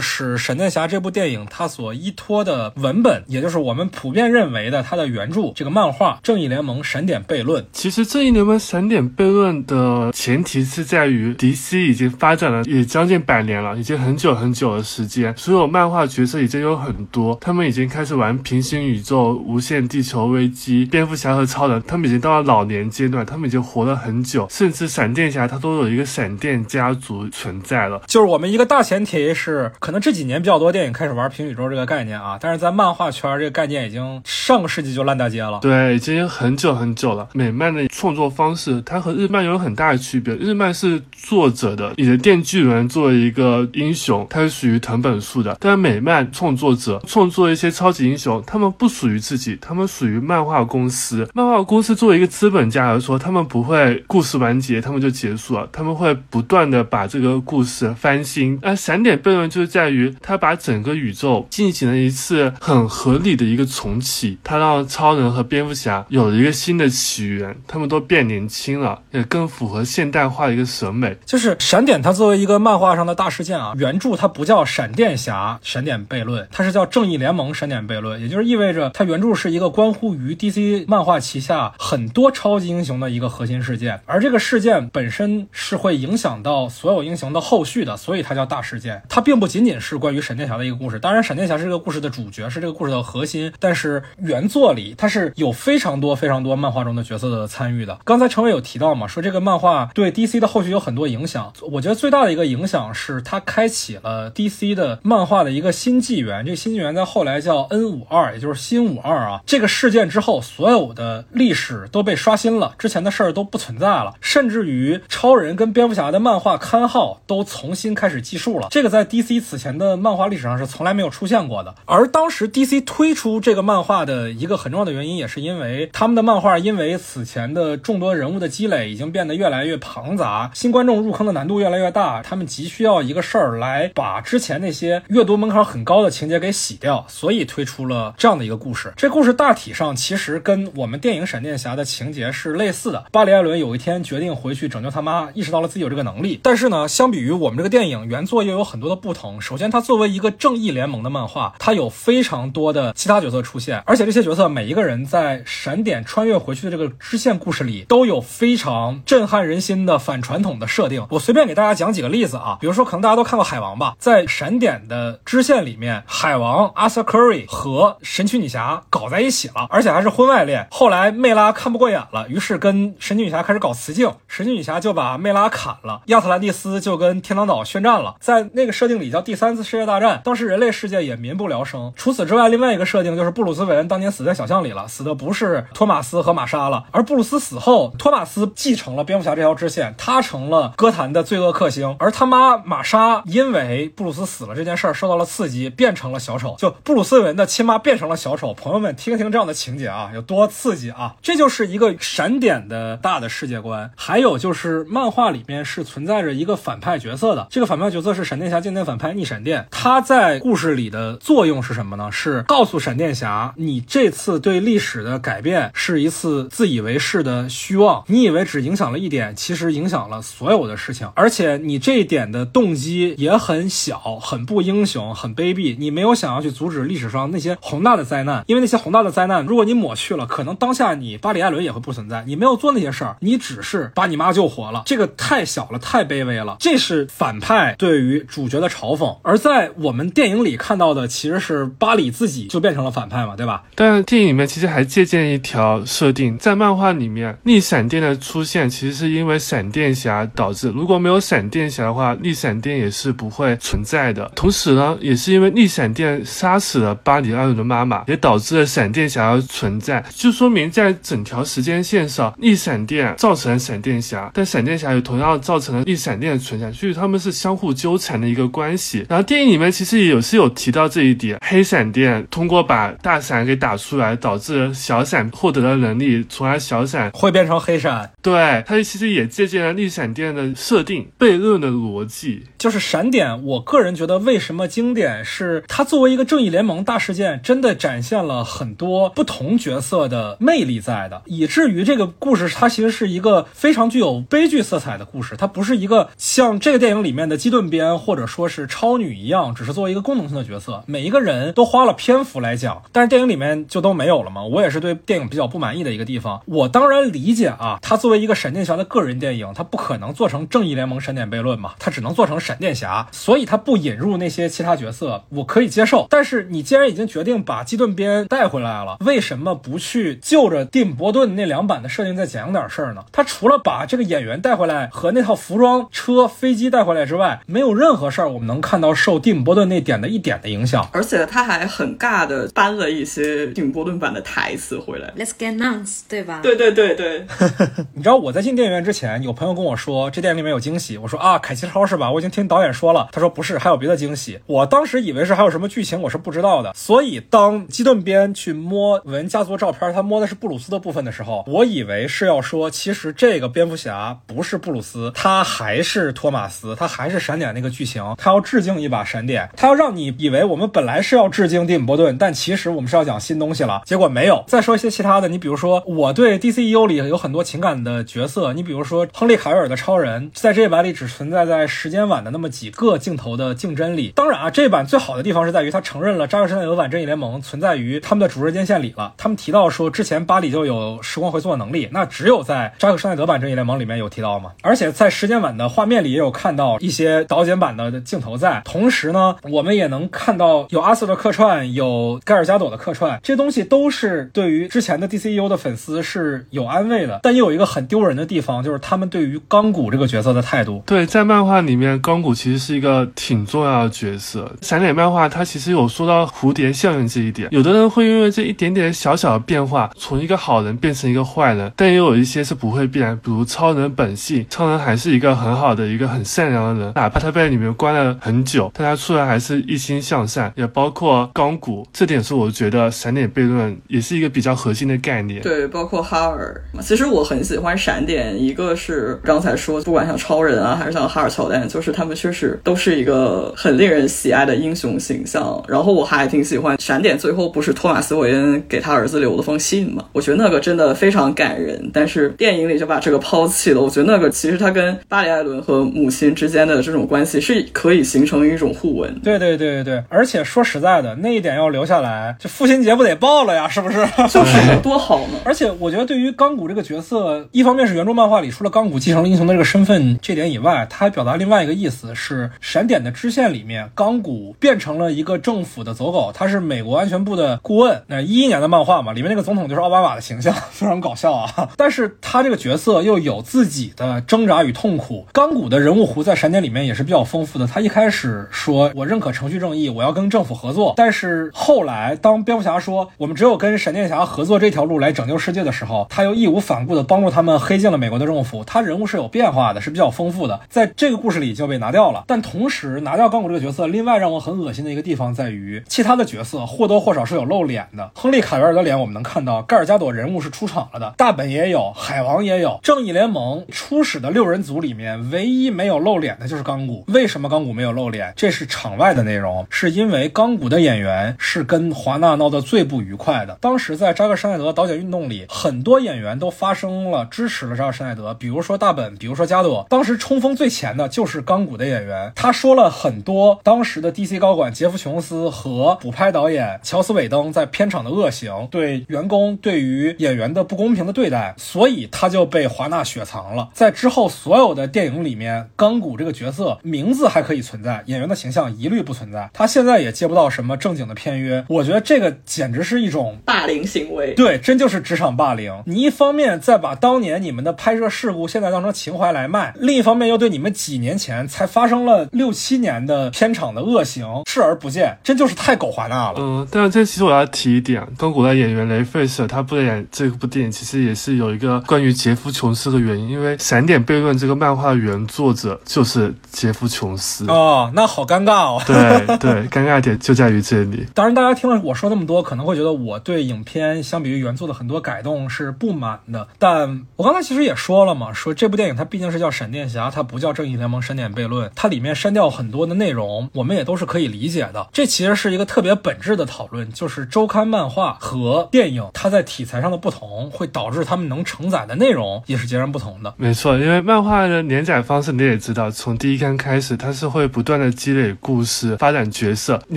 Speaker 2: 是《闪电侠》这部电影它所依托的文本，也就是我们普遍认为的它的原著这个漫画《正义联盟：闪点悖论》。
Speaker 4: 其实正义联盟闪点悖论的前提是在于 DC 已经发展了也将近百年了，已经很久很久的时间，所有漫画角色已经有很多，他们已经开始玩平行宇宙、无限地球危机、蝙蝠侠和超人，他们已经到了老年阶段，他们已经活了很久，甚至闪电侠他都有一个闪电家族存在了。
Speaker 2: 就是我们一个大前提是，可能这几年比较多电影开始玩平行宇宙这个概念啊，但是在漫画圈这个概念已经上个世纪就烂大街了。
Speaker 4: 对，已经很久很久了。美漫的创作方式，它和日漫有很大的区别。日漫是作者的，你的电锯人作为一个英雄，它是属于藤本树的。但是美漫创作者创作一些超级英雄，他们不属于自己，他们属于漫画公司。漫画公司作为一个资本家来说，他们不会故事完结他们就结束了，他们会不断的把这个故事翻新。那闪点悖论就是在于，他把整个宇宙进行了一次很合理的一个重启，他让超人和蝙蝠侠有了一个新的起源，他们都变年轻了，也更符合现代化的一个审美。
Speaker 2: 就是闪点，它作为一个漫漫画上的大事件啊，原著它不叫闪电侠闪点悖论，它是叫正义联盟闪点悖论，也就是意味着它原著是一个关乎于 DC 漫画旗下很多超级英雄的一个核心事件，而这个事件本身是会影响到所有英雄的后续的，所以它叫大事件。它并不仅仅是关于闪电侠的一个故事，当然闪电侠是这个故事的主角，是这个故事的核心，但是原作里它是有非常多非常多漫画中的角色的参与的。刚才陈伟有提到嘛，说这个漫画对 DC 的后续有很多影响，我觉得最大的一个影影响是它开启了 DC 的漫画的一个新纪元，这个新纪元在后来叫 N 五二，也就是新五二啊。这个事件之后，所有的历史都被刷新了，之前的事儿都不存在了，甚至于超人跟蝙蝠侠的漫画刊号都重新开始计数了。这个在 DC 此前的漫画历史上是从来没有出现过的。而当时 DC 推出这个漫画的一个很重要的原因，也是因为他们的漫画因为此前的众多人物的积累，已经变得越来越庞杂，新观众入坑的难度越来越大，他们急需要一个事儿来把之前那些阅读门槛很高的情节给洗掉，所以推出了这样的一个故事。这故事大体上其实跟我们电影闪电侠的情节是类似的。巴里·艾伦有一天决定回去拯救他妈，意识到了自己有这个能力。但是呢，相比于我们这个电影原作又有很多的不同。首先，它作为一个正义联盟的漫画，它有非常多的其他角色出现，而且这些角色每一个人在闪点穿越回去的这个支线故事里都有非常震撼人心的反传统的设定。我随便给大家讲几个例子啊，比如说可能大家都看过海王吧，在闪点的支线里面，海王阿瑟·科瑞和神奇女侠搞在一起了，而且还是婚外恋。后来梅拉看不过眼了，于是跟神奇女侠开始搞雌竞，神奇女侠就把梅拉砍了，亚特兰蒂斯就跟天堂岛宣战了。在那个设定里叫第三次世界大战，当时人类世界也民不聊生。除此之外，另外一个设定就是布鲁斯韦恩当年死在小巷里了，死的不是托马斯和玛莎了，而布鲁斯死后，托马斯继承了蝙蝠侠这条支线，他成了哥谭的罪恶克星，而他妈玛莎因为布鲁斯死了这件事儿受到了刺激，变成了小丑，就布鲁斯韦恩的亲妈变成了小丑。朋友们听听这样的情节啊，有多刺激啊！这就是一个闪点的大的世界观。还有就是漫画里面是存在着一个反派角色的，这个反派角色是闪电侠经典反派逆闪电。他在故事里的作用是什么呢？是告诉闪电侠，你这次对历史的改变是一次自以为是的虚妄。你以为只影响了一点，其实影响了所有的事情。而且你这一点点的动机也很小，很不英雄，很卑鄙。你没有想要去阻止历史上那些宏大的灾难，因为那些宏大的灾难，如果你抹去了，可能当下你巴里·艾伦也会不存在。你没有做那些事儿，你只是把你妈救活了，这个太小了，太卑微了。这是反派对于主角的嘲讽。而在我们电影里看到的，其实是巴里自己就变成了反派嘛，对吧？
Speaker 4: 但电影里面其实还借鉴一条设定，在漫画里面，逆闪电的出现其实是因为闪电侠导致。如果没有闪电侠的话，逆闪电也是不会存在的。同时呢，也是因为逆闪电杀死了巴里·艾伦的妈妈，也导致了闪电侠的存在。就说明在整条时间线上，逆闪电造成了闪电侠，但闪电侠也同样造成了逆闪电的存在，所以他们是相互纠缠的一个关系。然后电影里面其实也有是有提到这一点，黑闪电通过把大闪给打出来，导致小闪获得了能力，从而小闪
Speaker 2: 会变成黑闪。
Speaker 4: 对，它其实也借鉴了逆闪电的设定悖论的逻逻辑。
Speaker 2: 就是闪点，我个人觉得为什么经典，是它作为一个正义联盟大事件，真的展现了很多不同角色的魅力在的，以至于这个故事它其实是一个非常具有悲剧色彩的故事，它不是一个像这个电影里面的基顿边或者说是超女一样，只是作为一个功能性的角色，每一个人都花了篇幅来讲，但是电影里面就都没有了嘛。我也是对电影比较不满意的一个地方。我当然理解啊，它作为一个闪电侠的个人电影，它不可能做成正义联盟闪点悖论嘛，它只能做成闪电侠，所以他不引入那些其他角色，我可以接受。但是你既然已经决定把基顿边带回来了，为什么不去就着蒂姆·伯顿那两版的设定再讲点事儿呢？他除了把这个演员带回来和那套服装、车、飞机带回来之外，没有任何事儿我们能看到受蒂姆·伯顿那点的一点的影响。
Speaker 3: 而且他还很尬的搬了一些蒂姆·伯顿版的台词回来。
Speaker 1: Let's get nuts，对吧？
Speaker 3: 对对对对，
Speaker 2: 你知道我在进电影院之前，有朋友跟我说这电影里面有惊喜，我说啊，凯奇超是吧？我已经听导演说了，他说不是，还有别的惊喜。我当时以为是还有什么剧情，我是不知道的。所以当基顿边去摸文家族照片，他摸的是布鲁斯的部分的时候，我以为是要说，其实这个蝙蝠侠不是布鲁斯，他还是托马斯，他还是闪点那个剧情，他要致敬一把闪点，他要让你以为我们本来是要致敬蒂姆·伯顿，但其实我们是要讲新东西西了。结果没有。再说一些其他的，你比如说我对 DCEU 里有很多情感的角色，你比如说亨利卡维尔的超人，在这一版里只存在在时间晚的那么几个镜头的竞争里。当然啊，这版最好的地方是在于他承认了扎克施奈德版正义联盟存在于他们的主日间线里了。他们提到说之前巴里就有时光回溯的能力，那只有在扎克施奈德版正义联盟里面有提到吗？而且在时间版的画面里也有看到一些导剪版的镜头在。同时呢，我们也能看到有阿瑟的客串，有盖尔加朵的客串，这东西都是对于之前的 DCU 的粉丝是有安慰的。但也有一个很丢人的地方，就是他们对于钢骨这个角色的态度。
Speaker 4: 对，在漫画里面，钢骨其实是一个挺重要的角色。闪点漫画它其实有说到蝴蝶效应这一点，有的人会因为这一点点小小的变化，从一个好人变成一个坏人，但也有一些是不会变，比如超人本性，超人还是一个很好的一个很善良的人，哪怕他被里面关了很久，但他出来还是一心向善。也包括钢骨，这点是我觉得闪点悖论也是一个比较核心的概念。
Speaker 3: 对，包括哈尔，其实我很喜欢闪点，一个是刚才说，不管像超人啊，还是像哈尔乔丹，就是他们确实都是一个很令人喜爱的英雄形象。然后我还挺喜欢闪点，最后不是托马斯韦恩给他儿子留了封信嘛？我觉得那个真的非常感人，但是电影里就把这个抛弃了。我觉得那个其实他跟巴里艾伦和母亲之间的这种关系是可以形成一种互文。
Speaker 2: 对对对对对，而且说实在的，那一点要留下来，这父亲节不得爆了呀？是不是？
Speaker 3: 就是多好呢！
Speaker 2: 而且我觉得，对于钢骨这个角色，一方面是原著漫画里除了钢骨继承了英雄的这个身份这点以外，他还表达另外一个意思是，闪点的支线里面，钢骨变成了一个政府的走狗，他是美国安全部的顾问。那一一年的漫画嘛，里面那个总统就是奥巴马的形象，非常搞笑啊。但是他这个角色又有自己的挣扎与痛苦。钢骨的人物弧在闪点里面也是比较丰富的。他一开始说我认可程序正义，我要跟政府合作，但是后来当蝙蝠侠说我们只有跟闪电侠合作这条路来拯救世界的时候，他又义无反顾地帮助他们黑进了美国的政府。他人物是有变化的，是比较丰富的，在这故事里就被拿掉了。但同时拿掉钢骨这个角色，另外让我很恶心的一个地方在于，其他的角色或多或少是有露脸的。亨利卡维尔的脸我们能看到，盖尔加朵人物是出场了的，大本也有，海王也有，正义联盟初始的六人组里面唯一没有露脸的就是钢骨。为什么钢骨没有露脸？这是场外的内容，是因为钢骨的演员是跟华纳闹得最不愉快的。当时在扎克施奈德导剪运动里，很多演员都发生了，支持了扎克施奈德，比如说大本，比如说加朵。当时冲锋最前的就是钢骨的演员，他说了很多当时的 DC 高管杰夫琼斯和补拍导演乔斯韦登在片场的恶行，对员工、对于演员的不公平的对待，所以他就被华纳雪藏了。在之后所有的电影里面，钢骨这个角色名字还可以存在，演员的形象一律不存在。他现在也接不到什么正经的片约，我觉得这个简直是一种
Speaker 3: 霸凌行为。
Speaker 2: 对，真就是职场霸凌。你一方面在把当年你们的拍摄事故现在当成情怀来卖，另一方面又对你们几年前才发生了六七年的片场的恶行视而不见，真就是太狗华纳了。
Speaker 4: 嗯，但是这其实我要提一点，跟古代演员雷费舍他不演这部电影，其实也是有一个关于杰夫琼斯的原因，因为《闪点悖论》这个漫画的原作者就是杰夫琼斯。
Speaker 2: 哦，那好尴尬哦。
Speaker 4: 对 对，尴尬点就在于这里。
Speaker 2: 当然，大家听了我说那么多，可能会觉得我对影片相比于原作的很多改动是不满的。但我刚才其实也说了嘛，说这部电影它毕竟是叫闪电侠，它不叫正义联联盟删点悖论，它里面删掉很多的内容，我们也都是可以理解的。这其实是一个特别本质的讨论，就是周刊漫画和电影它在题材上的不同，会导致他们能承载的内容也是截然不同的。
Speaker 4: 没错，因为漫画的连载方式你也知道，从第一刊开始，它是会不断的积累故事、发展角色。你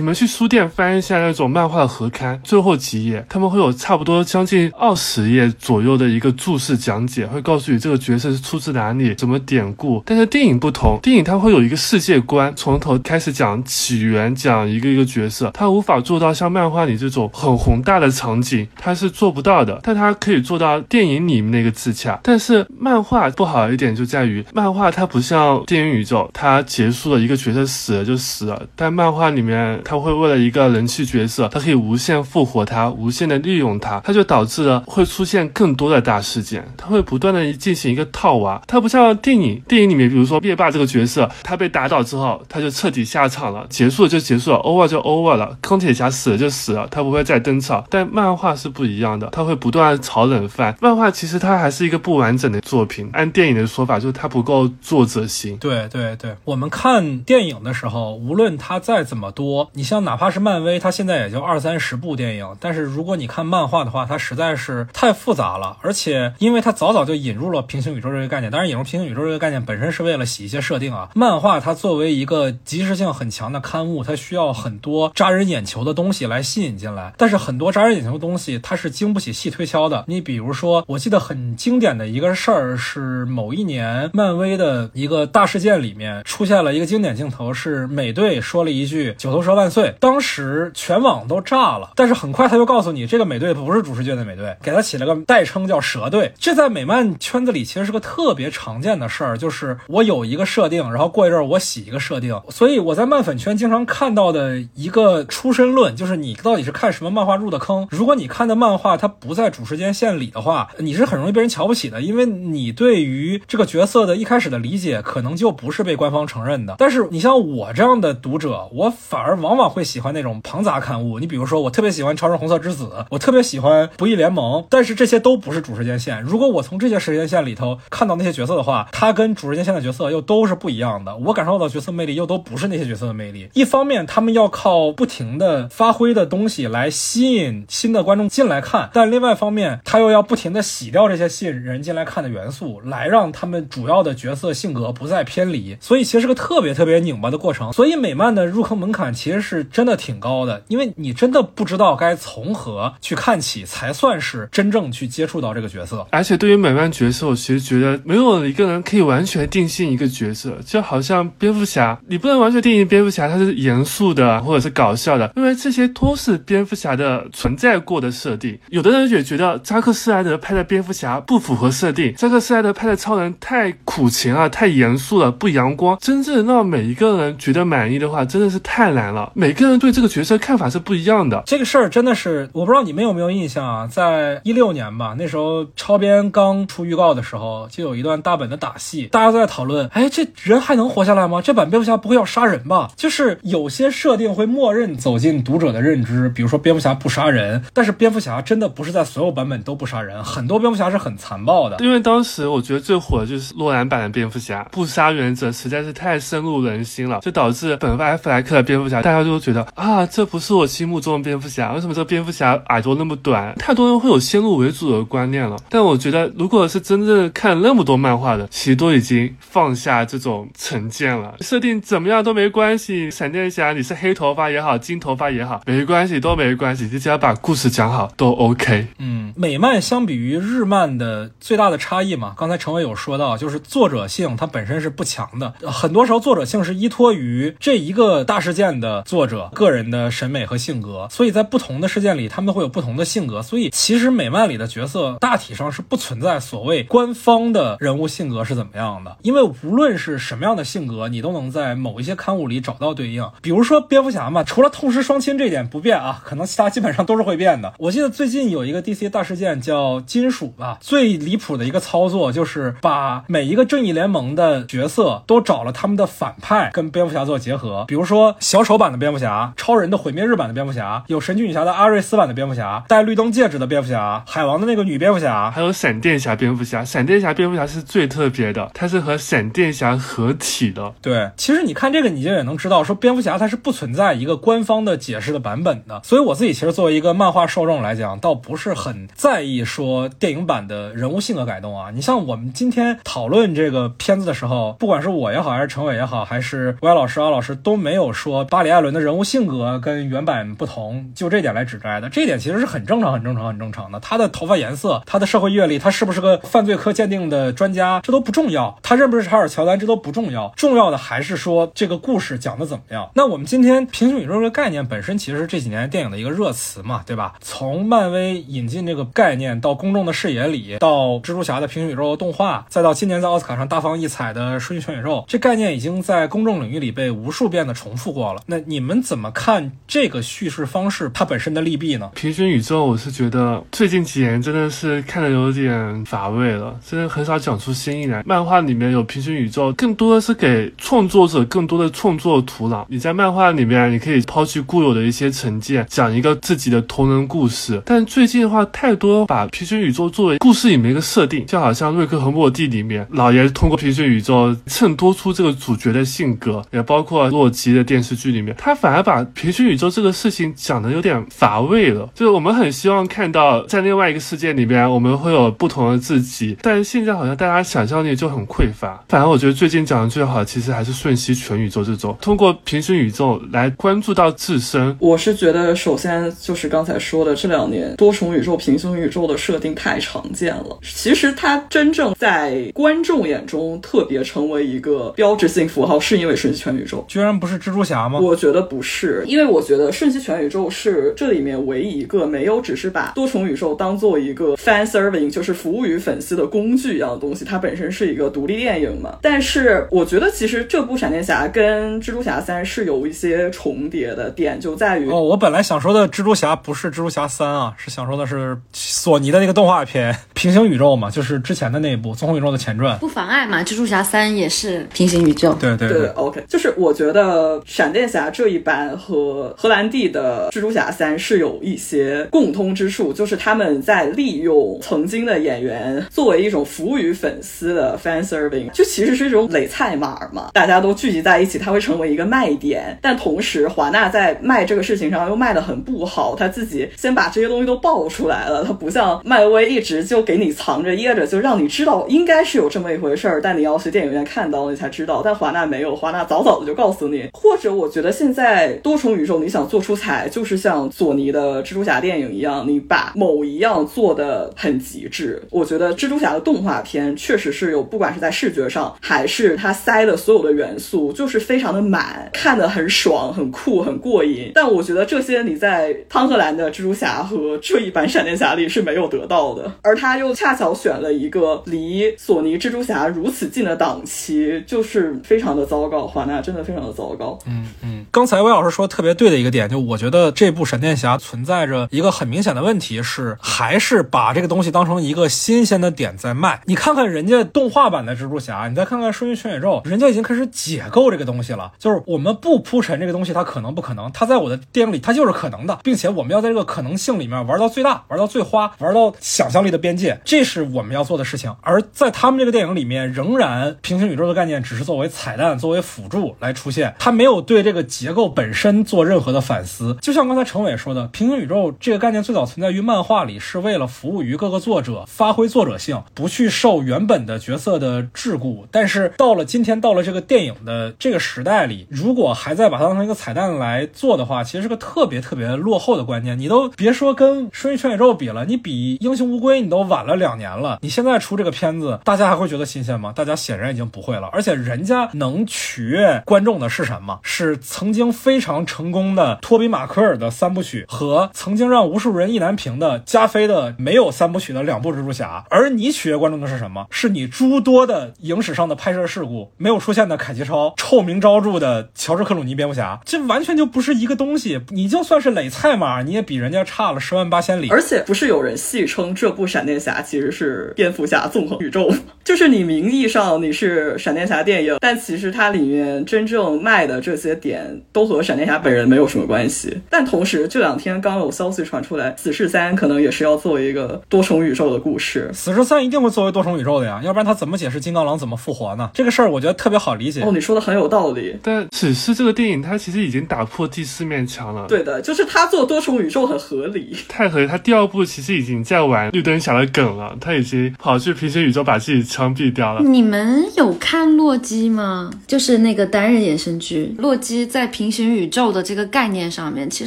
Speaker 4: 们去书店翻一下那种漫画的合刊，最后几页他们会有差不多将近二十页左右的一个注释讲解，会告诉你这个角色是出自哪里、什么典故。但是电影不同，电影它会有一个世界观，从头开始讲起源，讲一个一个角色，它无法做到像漫画里这种很宏大的场景，它是做不到的。但它可以做到电影里面那个自洽。但是漫画不好一点就在于，漫画它不像电影宇宙，它结束了一个角色死了就死了，但漫画里面它会为了一个人气角色，它可以无限复活它，无限的利用它，它就导致了会出现更多的大事件，它会不断的进行一个套娃。它不像电影，电影里面比如说灭霸这个角色，他被打倒之后，他就彻底下场了，结束了就结束了，over 就 over 了，钢铁侠死了就死了，他不会再登场。但漫画是不一样的，他会不断炒冷饭。漫画其实它还是一个不完整的作品，按电影的说法就是它不够作者性。
Speaker 2: 对对对，我们看电影的时候，无论它再怎么多，你像哪怕是漫威，它现在也就二三十部电影，但是如果你看漫画的话，它实在是太复杂了，而且因为它早早就引入了平行宇宙这个概念，当然引入平行宇宙这个概念本身是为了洗一些设定啊。漫画它作为一个即时性很强的刊物，它需要很多扎人眼球的东西来吸引进来，但是很多扎人眼球的东西它是经不起细推敲的。你比如说，我记得很经典的一个事儿是某一年漫威的一个大事件里面出现了一个经典镜头，是美队说了一句“九头蛇万岁”，当时全网都炸了。但是很快他就告诉你，这个美队不是主世界的美队，给他起了个代称叫蛇队。这在美漫圈子里其实是个特别常见的事儿，就是我有一一个设定，然后过一阵儿我洗一个设定。所以我在漫粉圈经常看到的一个出身论，就是你到底是看什么漫画入的坑。如果你看的漫画它不在主时间线里的话，你是很容易被人瞧不起的，因为你对于这个角色的一开始的理解可能就不是被官方承认的。但是你像我这样的读者，我反而往往会喜欢那种庞杂刊物。你比如说，我特别喜欢《超人红色之子》，我特别喜欢《不义联盟》，但是这些都不是主时间线。如果我从这些时间线里头看到那些角色的话，他跟主时间线的角色又都是不一样的。我感受到角色魅力又都不是那些角色的魅力。一方面，他们要靠不停的发挥的东西来吸引新的观众进来看，但另外一方面，他又要不停的洗掉这些吸引人进来看的元素，来让他们主要的角色性格不再偏离。所以其实是个特别特别拧巴的过程。所以美漫的入坑门槛其实是真的挺高的，因为你真的不知道该从何去看起，才算是真正去接触到这个角色。
Speaker 4: 而且对于美漫角色，我其实觉得没有一个人可以完全定性一个角色，就好像蝙蝠侠，你不能完全定义蝙蝠侠他是严肃的或者是搞笑的，因为这些都是蝙蝠侠的存在过的设定。有的人也觉得扎克施莱德拍的蝙蝠侠不符合设定，扎克施莱德拍的超人太苦情啊，太严肃了，不阳光。真正让每一个人觉得满意的话，真的是太难了。每个人对这个角色看法是不一样的。
Speaker 2: 这个事儿真的是，我不知道你们有没有印象啊？在一六年吧，那时候超编刚出预告的时候，就有一段大本的打戏，大家都在讨论，哎，这人还能活下来吗？这版蝙蝠侠不会要杀人吧？就是有些设定会默认走进读者的认知，比如说蝙蝠侠不杀人，但是蝙蝠侠真的不是在所有版本都不杀人，很多蝙蝠侠是很残暴的。
Speaker 4: 因为当时我觉得最火的就是诺兰版的蝙蝠侠，不杀原则实在是太深入人心了，就导致本·艾弗莱克的蝙蝠侠，大家都觉得啊，这不是我心目中的蝙蝠侠。为什么这个蝙蝠侠耳朵那么短？太多人会有先入为主的观念了。但我觉得，如果是真正看那么多漫画的，其实都已经放下这种成见了。设定怎么样都没关系，闪电侠你是黑头发也好，金头发也好，没关系，都没关系，你只要把故事讲好都 OK。
Speaker 2: 嗯，美漫相比于日漫的最大的差异嘛，刚才陈伟有说到，就是作者性它本身是不强的，很多时候作者性是依托于这一个大事件的作者个人的审美和性格，所以在不同的事件里，他们会有不同的性格。所以其实美漫里的角色大体上是不存在所谓官方的人物性格是怎么样的，因为无论无论是什么样的性格，你都能在某一些刊物里找到对应。比如说蝙蝠侠嘛，除了痛失双亲这点不变啊，可能其他基本上都是会变的。我记得最近有一个 DC 大事件叫金属吧，最离谱的一个操作就是把每一个正义联盟的角色都找了他们的反派跟蝙蝠侠做结合，比如说小丑版的蝙蝠侠、超人的毁灭日版的蝙蝠侠、有神奇女侠的阿瑞斯版的蝙蝠侠、戴绿灯戒指的蝙蝠侠、海王的那个女蝙蝠侠，
Speaker 4: 还有闪电侠蝙蝠侠，闪电侠蝙蝠侠是最特别的，它是和闪电侠合体的。
Speaker 2: 对，其实你看这个，你就也能知道，说蝙蝠侠它是不存在一个官方的解释的版本的。所以我自己其实作为一个漫画受众来讲，倒不是很在意说电影版的人物性格改动啊。你像我们今天讨论这个片子的时候，不管是我也好，还是陈伟也好，还是歪老师、阿老师都没有说巴里·艾伦的人物性格跟原版不同，就这点来指摘的。这点其实是很正常、很正常、很正常的。他的头发颜色、他的社会阅历、他是不是个犯罪科鉴定的专家，这都不重要。他认不认识查尔·乔乔丹，这都不重要。重要的还是说这个故事讲的怎么样。那我们今天平行宇宙这个概念本身其实是这几年电影的一个热词嘛，对吧？从漫威引进这个概念到公众的视野里，到蜘蛛侠的平行宇宙动画，再到今年在奥斯卡上大放异彩的《瞬息全宇宙》，这概念已经在公众领域里被无数遍的重复过了。那你们怎么看这个叙事方式它本身的利弊呢？
Speaker 4: 平行宇宙，我是觉得最近几年真的是看的有点乏味了，真的很少讲出新意来。漫画里面有平行宇宙，更多的是给创作者更多的创作土壤。你在漫画里面，你可以抛弃固有的一些成见，讲一个自己的同人故事。但最近的话，太多把平行宇宙作为故事里面一个设定，就好像瑞克和莫蒂里面，老爷通过平行宇宙衬托出这个主角的性格，也包括洛基的电视剧里面，他反而把平行宇宙这个事情讲的有点乏味了。就是我们很希望看到在另外一个世界里面，我们会有不同的自己，但是现在好像大家想象力就很匮乏。反而我觉得最近讲的最好，其实还是瞬息全宇宙这种，通过平行宇宙来关注到自身。
Speaker 3: 我是觉得，首先就是刚才说的，这两年多重宇宙、平行宇宙的设定太常见了。其实它真正在观众眼中特别成为一个标志性符号，是因为瞬息全宇宙。
Speaker 2: 居然不是蜘蛛侠吗？
Speaker 3: 我觉得不是，因为我觉得瞬息全宇宙是这里面唯一一个没有只是把多重宇宙当做一个 fan serving，就是服务于粉丝的工具一样的东西。它本身是一个独立电影嘛。但是我觉得其实这部闪电侠跟蜘蛛侠三是有一些重叠的点，就在于
Speaker 2: 哦，我本来想说的蜘蛛侠不是蜘蛛侠三啊，是想说的是索尼的那个动画片《平行宇宙》嘛，就是之前的那一部《纵横宇宙》的前传。
Speaker 1: 不妨碍嘛，蜘蛛侠三也是平行宇宙。
Speaker 2: 对对
Speaker 3: 对，OK，就是我觉得闪电侠这一版和荷兰弟的蜘蛛侠三是有一些共通之处，就是他们在利用曾经的演员作为一种服务于粉丝的 fan serving，就其实是一种累菜码嘛，大家都聚集在一起，它会成为一个卖点。但同时，华纳在卖这个事情上又卖的很不好，他自己先把这些东西都爆出来了，他不像漫威一直就给你藏着掖着，就让你知道应该是有这么一回事儿，但你要去电影院看到你才知道。但华纳没有，华纳早早的就告诉你。或者我觉得现在多重宇宙你想做出彩，就是像索尼的蜘蛛侠电影一样，你把某一样做的很极致。我觉得蜘蛛侠的动画片确实是有，不管是在视觉上还是它塞的所有的元素，就是非常的满，看得很爽、很酷、很过瘾。但我觉得这些你在汤赫兰的蜘蛛侠和这一版闪电侠里是没有得到的，而他又恰巧选了一个离索尼蜘蛛侠如此近的档期，就是非常的糟糕。华纳真的非常的糟糕。
Speaker 2: 嗯嗯，刚才魏老师说特别对的一个点，就我觉得这部闪电侠存在着一个很明显的问题是，还是把这个东西当成一个新鲜的点在卖。你看看人家动画版的蜘蛛侠，你再看看看瞬息全宇宙，人家已经开始解构这个东西了。就是我们不铺陈这个东西，它可能不可能，它在我的电影里它就是可能的，并且我们要在这个可能性里面玩到最大，玩到最花，玩到想象力的边界，这是我们要做的事情。而在他们这个电影里面，仍然平行宇宙的概念只是作为彩蛋、作为辅助来出现，它没有对这个结构本身做任何的反思。就像刚才陈伟说的，平行宇宙这个概念最早存在于漫画里，是为了服务于各个作者，发挥作者性，不去受原本的角色的桎梏。但是到了今天，到了这个电影的这个时代里，如果还在把它当成一个彩蛋来做的话，其实是个特别特别落后的观念。你都别说跟瞬息全宇宙比了，你比英雄无归你都晚了两年了。你现在出这个片子，大家还会觉得新鲜吗？大家显然已经不会了。而且人家能取悦观众的是什么？是曾经非常成功的托比马科尔的三部曲和曾经让无数人意难平的加菲的没有三部曲的两部蜘蛛侠。而你取悦观众的是什么？是你诸多的影史上的拍摄事故没有出现的凯奇超，臭名昭著的乔治克鲁尼蝙蝠侠，这完全就不是一个东西。你就算是垒菜码，你也比人家差了十万八千里。
Speaker 3: 而且不是有人戏称这部闪电侠其实是蝙蝠侠纵横宇宙，就是你名义上你是闪电侠电影，但其实它里面真正卖的这些点都和闪电侠本人没有什么关系。但同时这两天刚有消息传出来，死侍三可能也是要做一个多重宇宙的故事。
Speaker 2: 死侍三一定会作为多重宇宙的呀，要不然他怎么解释金刚狼怎么复活呢？这个事儿我觉得特别好理解。
Speaker 3: 哦，你说的很有道理。
Speaker 4: 但只是这个电影，它其实已经打破第四面墙了。
Speaker 3: 对的，就是他做多重宇宙很合理。
Speaker 4: 太合理，他第二部其实已经在玩绿灯侠的梗了，他已经跑去平行宇宙把自己枪毙掉了。
Speaker 1: 你们有看洛基吗？就是那个单人衍生剧，洛基在平行宇宙的这个概念上面，其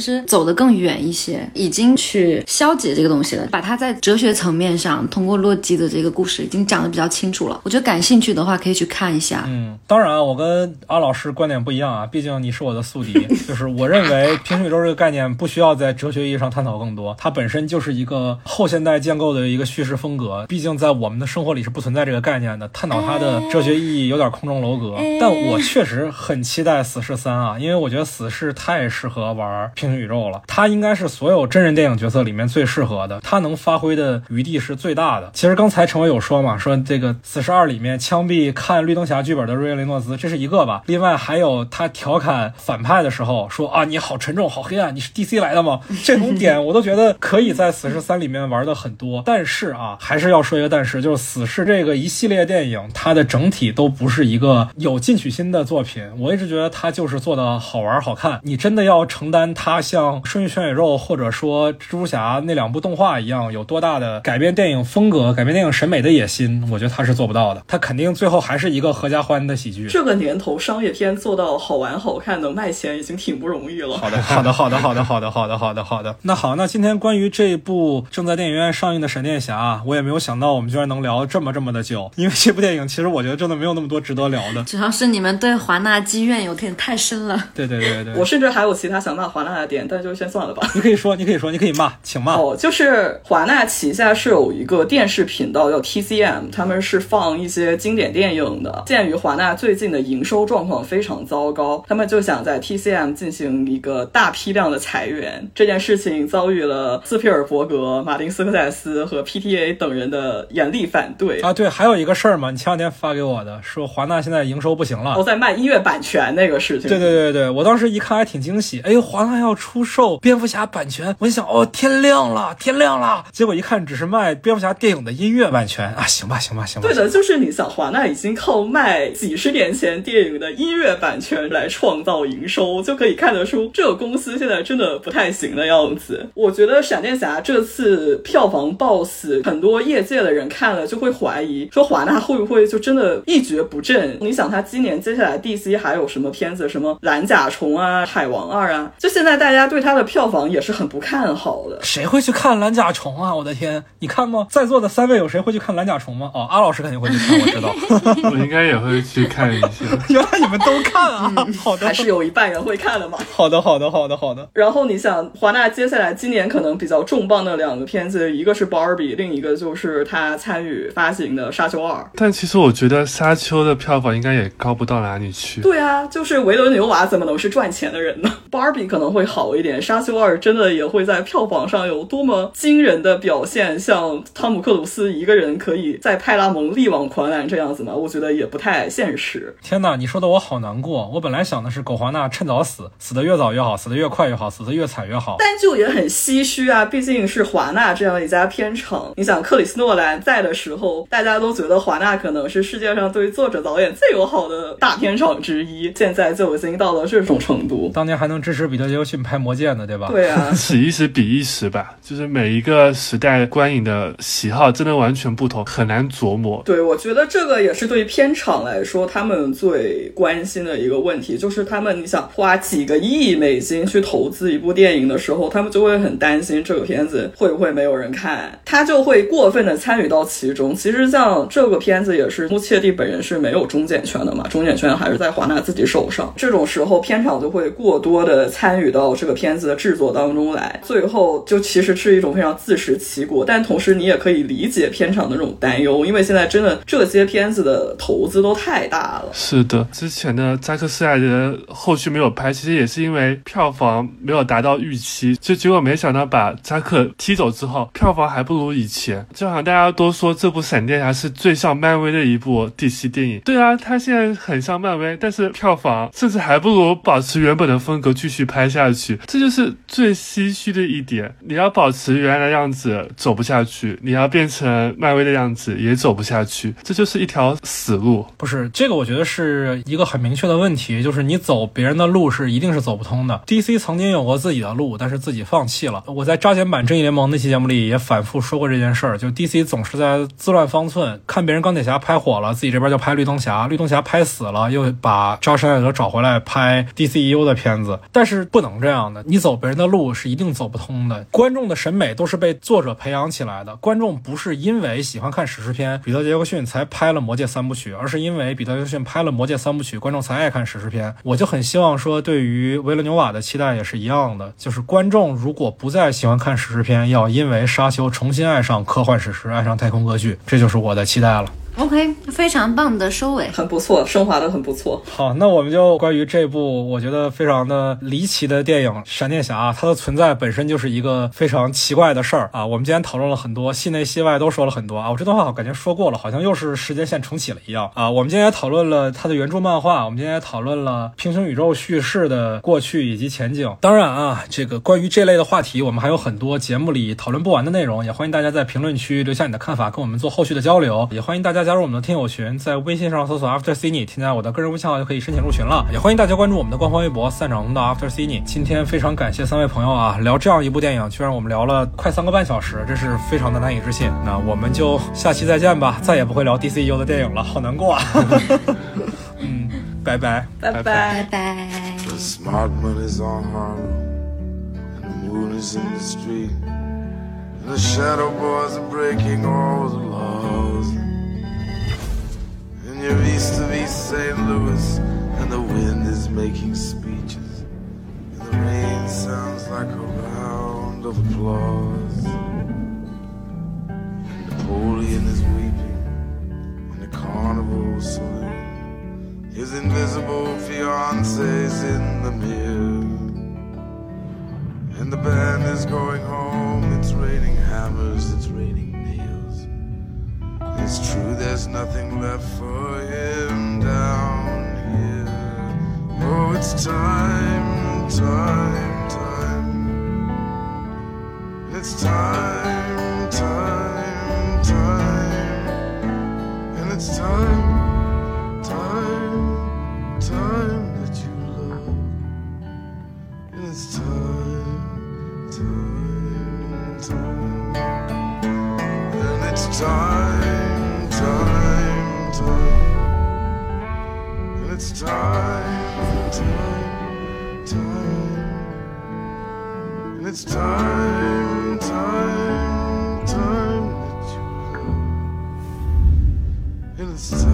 Speaker 1: 实走得更远一些，已经去消解这个东西了，把它在哲学层面上通过洛基的这个故事已经讲得比较清楚了。我觉得感兴趣的话可以去看一下。
Speaker 2: 嗯，当然啊，我跟阿老师观点不一样啊，毕竟你是我的宿敌。就是我认为平行宇宙这个概念不需要在哲学意义上探讨更多，它本身就是一个后现代建构的一个叙事风格。毕竟在我们的生活里是不存在这个概念的，探讨它的哲学意义有点空中楼阁。但我确实很期待死侍三啊，因为我觉得死侍太适合玩平行宇宙了，它应该是所有真人电影角色里面最适合的，它能发挥的余地是最大的。其实刚才陈伟有说嘛，说这个死侍二里面枪毙看绿灯侠剧本的瑞恩雷诺兹，这是一个吧？另外还有他调侃反派的时候说啊，你好沉重，好黑暗，你是 DC 来的吗？这种点我都觉得可以在死侍三里面玩的很多。但是是啊，还是要说一个但是，就是《死侍》这个一系列电影，它的整体都不是一个有进取心的作品。我一直觉得它就是做的好玩好看。你真的要承担它像《瞬息全宇宙》或者说《蜘蛛侠》那两部动画一样有多大的改变电影风格、改变电影审美的野心，我觉得他是做不到的。他肯定最后还是一个合家欢的喜剧。
Speaker 3: 这个年头商业片做到好玩好看能卖钱，已经挺不容易了。
Speaker 2: 好的，好的，好的，好的，好的，好的，好的，好的。那好，那今天关于这部正在电影院上映的《闪电侠》，我也没有想到我们居然能聊这么这么的久，因为这部电影其实我觉得真的没有那么多值得聊的。
Speaker 1: 主要是你们对华纳积怨有点太深了。
Speaker 2: 对对对对，
Speaker 3: 我甚至还有其他想骂华纳的点，但就先算了吧。
Speaker 2: 你可以说，你可以说，你可以骂，请骂。
Speaker 3: 哦，就是华纳旗下是有一个电视频道叫 TCM，他们是放一些经典电影的。鉴于华纳最近的营收状况非常糟糕，他们就想在 TCM 进行一个大批量的裁员。这件事情遭遇了斯皮尔伯格、马丁斯科塞斯和 PTA 等人的严厉反对
Speaker 2: 啊。对，还有一个事儿嘛，你前两天发给我的，说华纳现在营收不行了，
Speaker 3: 都在卖音乐版权那个事情。
Speaker 2: 对对对对，我当时一看还挺惊喜，哎，华纳要出售蝙蝠侠版权，我一想，哦，天亮了，天亮了。结果一看，只是卖蝙蝠侠电影的音乐版权啊，行吧，行吧，行吧。
Speaker 3: 对的，就是你想，华纳已经已经靠卖几十年前电影的音乐版权来创造营收，就可以看得出这个公司现在真的不太行的样子。我觉得闪电侠这次票房爆死，很多业界的人看了就会怀疑，说华纳会不会就真的一蹶不振？你想，他今年接下来 DC 还有什么片子？什么蓝甲虫啊、海王二啊？就现在大家对他的票房也是很不看好的。
Speaker 2: 谁会去看蓝甲虫啊？我的天，你看吗？在座的三位有谁会去看蓝甲虫吗？哦，阿老师肯定会去看，我知道。
Speaker 4: 我应该也会去看一下。
Speaker 2: 原来你们都看啊？好的，
Speaker 3: 还是有一半人会看的嘛。
Speaker 2: 好的，好的，好的，好的。
Speaker 3: 然后你想，华纳接下来今年可能比较重磅的两个片子，一个是 Barbie，另一个就是他参与发行的《沙丘二》。
Speaker 4: 但其实我觉得《沙丘》的票房应该也高不到哪里去。
Speaker 3: 对啊，就是维伦纽瓦怎么能是赚钱的人呢？Barbie 可能会好一点，《沙丘二》真的也会在票房上有多么惊人的表现？像汤姆克鲁斯一个人可以在派拉蒙力挽狂澜这样子吗？我觉得也不太现实。
Speaker 2: 天哪，你说的我好难过。我本来想的是狗华纳趁早死，死得越早越好，死得越快越好，死得越惨越好。
Speaker 3: 但就也很唏嘘啊，毕竟是华纳这样一家片厂。你想，克里斯诺兰在的时候，大家都觉得华纳可能是世界上对作者导演最友好的大片厂之一，现在就已经到了这种程度。
Speaker 2: 当年还能支持彼得杰克逊拍《魔戒》呢，对吧？
Speaker 3: 对啊，
Speaker 4: 此一时彼一时吧，就是每一个时代观影的喜好真的完全不同，很难琢磨。
Speaker 3: 对，我觉得这个也是是对于片场来说，他们最关心的一个问题，就是他们你想花几个亿美金去投资一部电影的时候，他们就会很担心这个片子会不会没有人看，他就会过分的参与到其中。其实像这个片子也是，穆切蒂本人是没有中检权的嘛，中检权还是在华纳自己手上。这种时候，片场就会过多的参与到这个片子的制作当中来，最后就其实是一种非常自食其果。但同时，你也可以理解片场的这种担忧，因为现在真的这些片子的投资都太大了。
Speaker 4: 是的，之前的扎克斯莱德后续没有拍，其实也是因为票房没有达到预期，就结果没想到把扎克踢走之后，票房还不如以前。就好像大家都说这部闪电侠是最像漫威的一部 DC 电影，对啊，它现在很像漫威，但是票房甚至还不如保持原本的风格继续拍下去，这就是最唏嘘的一点。你要保持原来的样子走不下去，你要变成漫威的样子也走不下去，这就是一条死路。
Speaker 2: 不是这个，我觉得是一个很明确的问题，就是你走别人的路是一定是走不通的。DC 曾经有过自己的路，但是自己放弃了。我在扎剪版正义联盟那期节目里也反复说过这件事儿，就 DC 总是在自乱方寸，看别人钢铁侠拍火了，自己这边就拍绿灯侠，绿灯侠拍死了，又把扎什奈德找回来拍 DCEU 的片子。但是不能这样的，你走别人的路是一定走不通的。观众的审美都是被作者培养起来的，观众不是因为喜欢看史诗片，彼得杰克逊才拍了《魔戒》三部曲，而是因为彼得约逊拍了《魔戒》三部曲，观众才爱看史诗片。我就很希望说，对于维伦纽瓦的期待也是一样的，就是观众如果不再喜欢看史诗片，要因为沙丘重新爱上科幻史诗，爱上太空歌剧，这就是我的期待了。
Speaker 1: OK，非常棒的收尾。
Speaker 3: 很不错，升华的很不错。
Speaker 2: 好，那我们就关于这部我觉得非常的离奇的电影《闪电侠》，它的存在本身就是一个非常奇怪的事儿啊。我们今天讨论了很多，戏内戏外都说了很多啊。我这段话我感觉说过了，好像又是时间线重启了一样啊。我们今天也讨论了它的原著漫画，我们今天也讨论了平行宇宙叙事的过去以及前景。当然啊，这个关于这类的话题，我们还有很多节目里讨论不完的内容，也欢迎大家在评论区留下你的看法，跟我们做后续的交流。也欢迎大家加入我们的听友群。在微信上搜索 After Cine，添加我的个人微信号就可以申请入群了。也欢迎大家关注我们的官方微博“散场通道 After Cine”。今天非常感谢三位朋友啊，聊这样一部电影，居然我们聊了快三个半小时，这是非常的难以置信。那我们就下期再见吧，再也不会聊 DCU 的电影了，好难过啊。嗯，拜拜，
Speaker 3: 拜拜，
Speaker 1: 拜拜。
Speaker 5: The smart money's on Harlem, and the moon is in the street. And the shadow boys are breaking all the laws. You're east of East St. Louis, and the wind is making speeches. And the rain sounds like a round of applause. Napoleon is weeping in the carnival saloon. His invisible fiance's in the mirror. And the band is going home. It's raining hammers, it's raining. It's true, there's nothing left for him down here. Oh, it's time, time, time. It's time, time, time. And it's time, time, time that you love. And it's time, time, time. And it's time, time, time, time. And it's time, time, time. And it's time.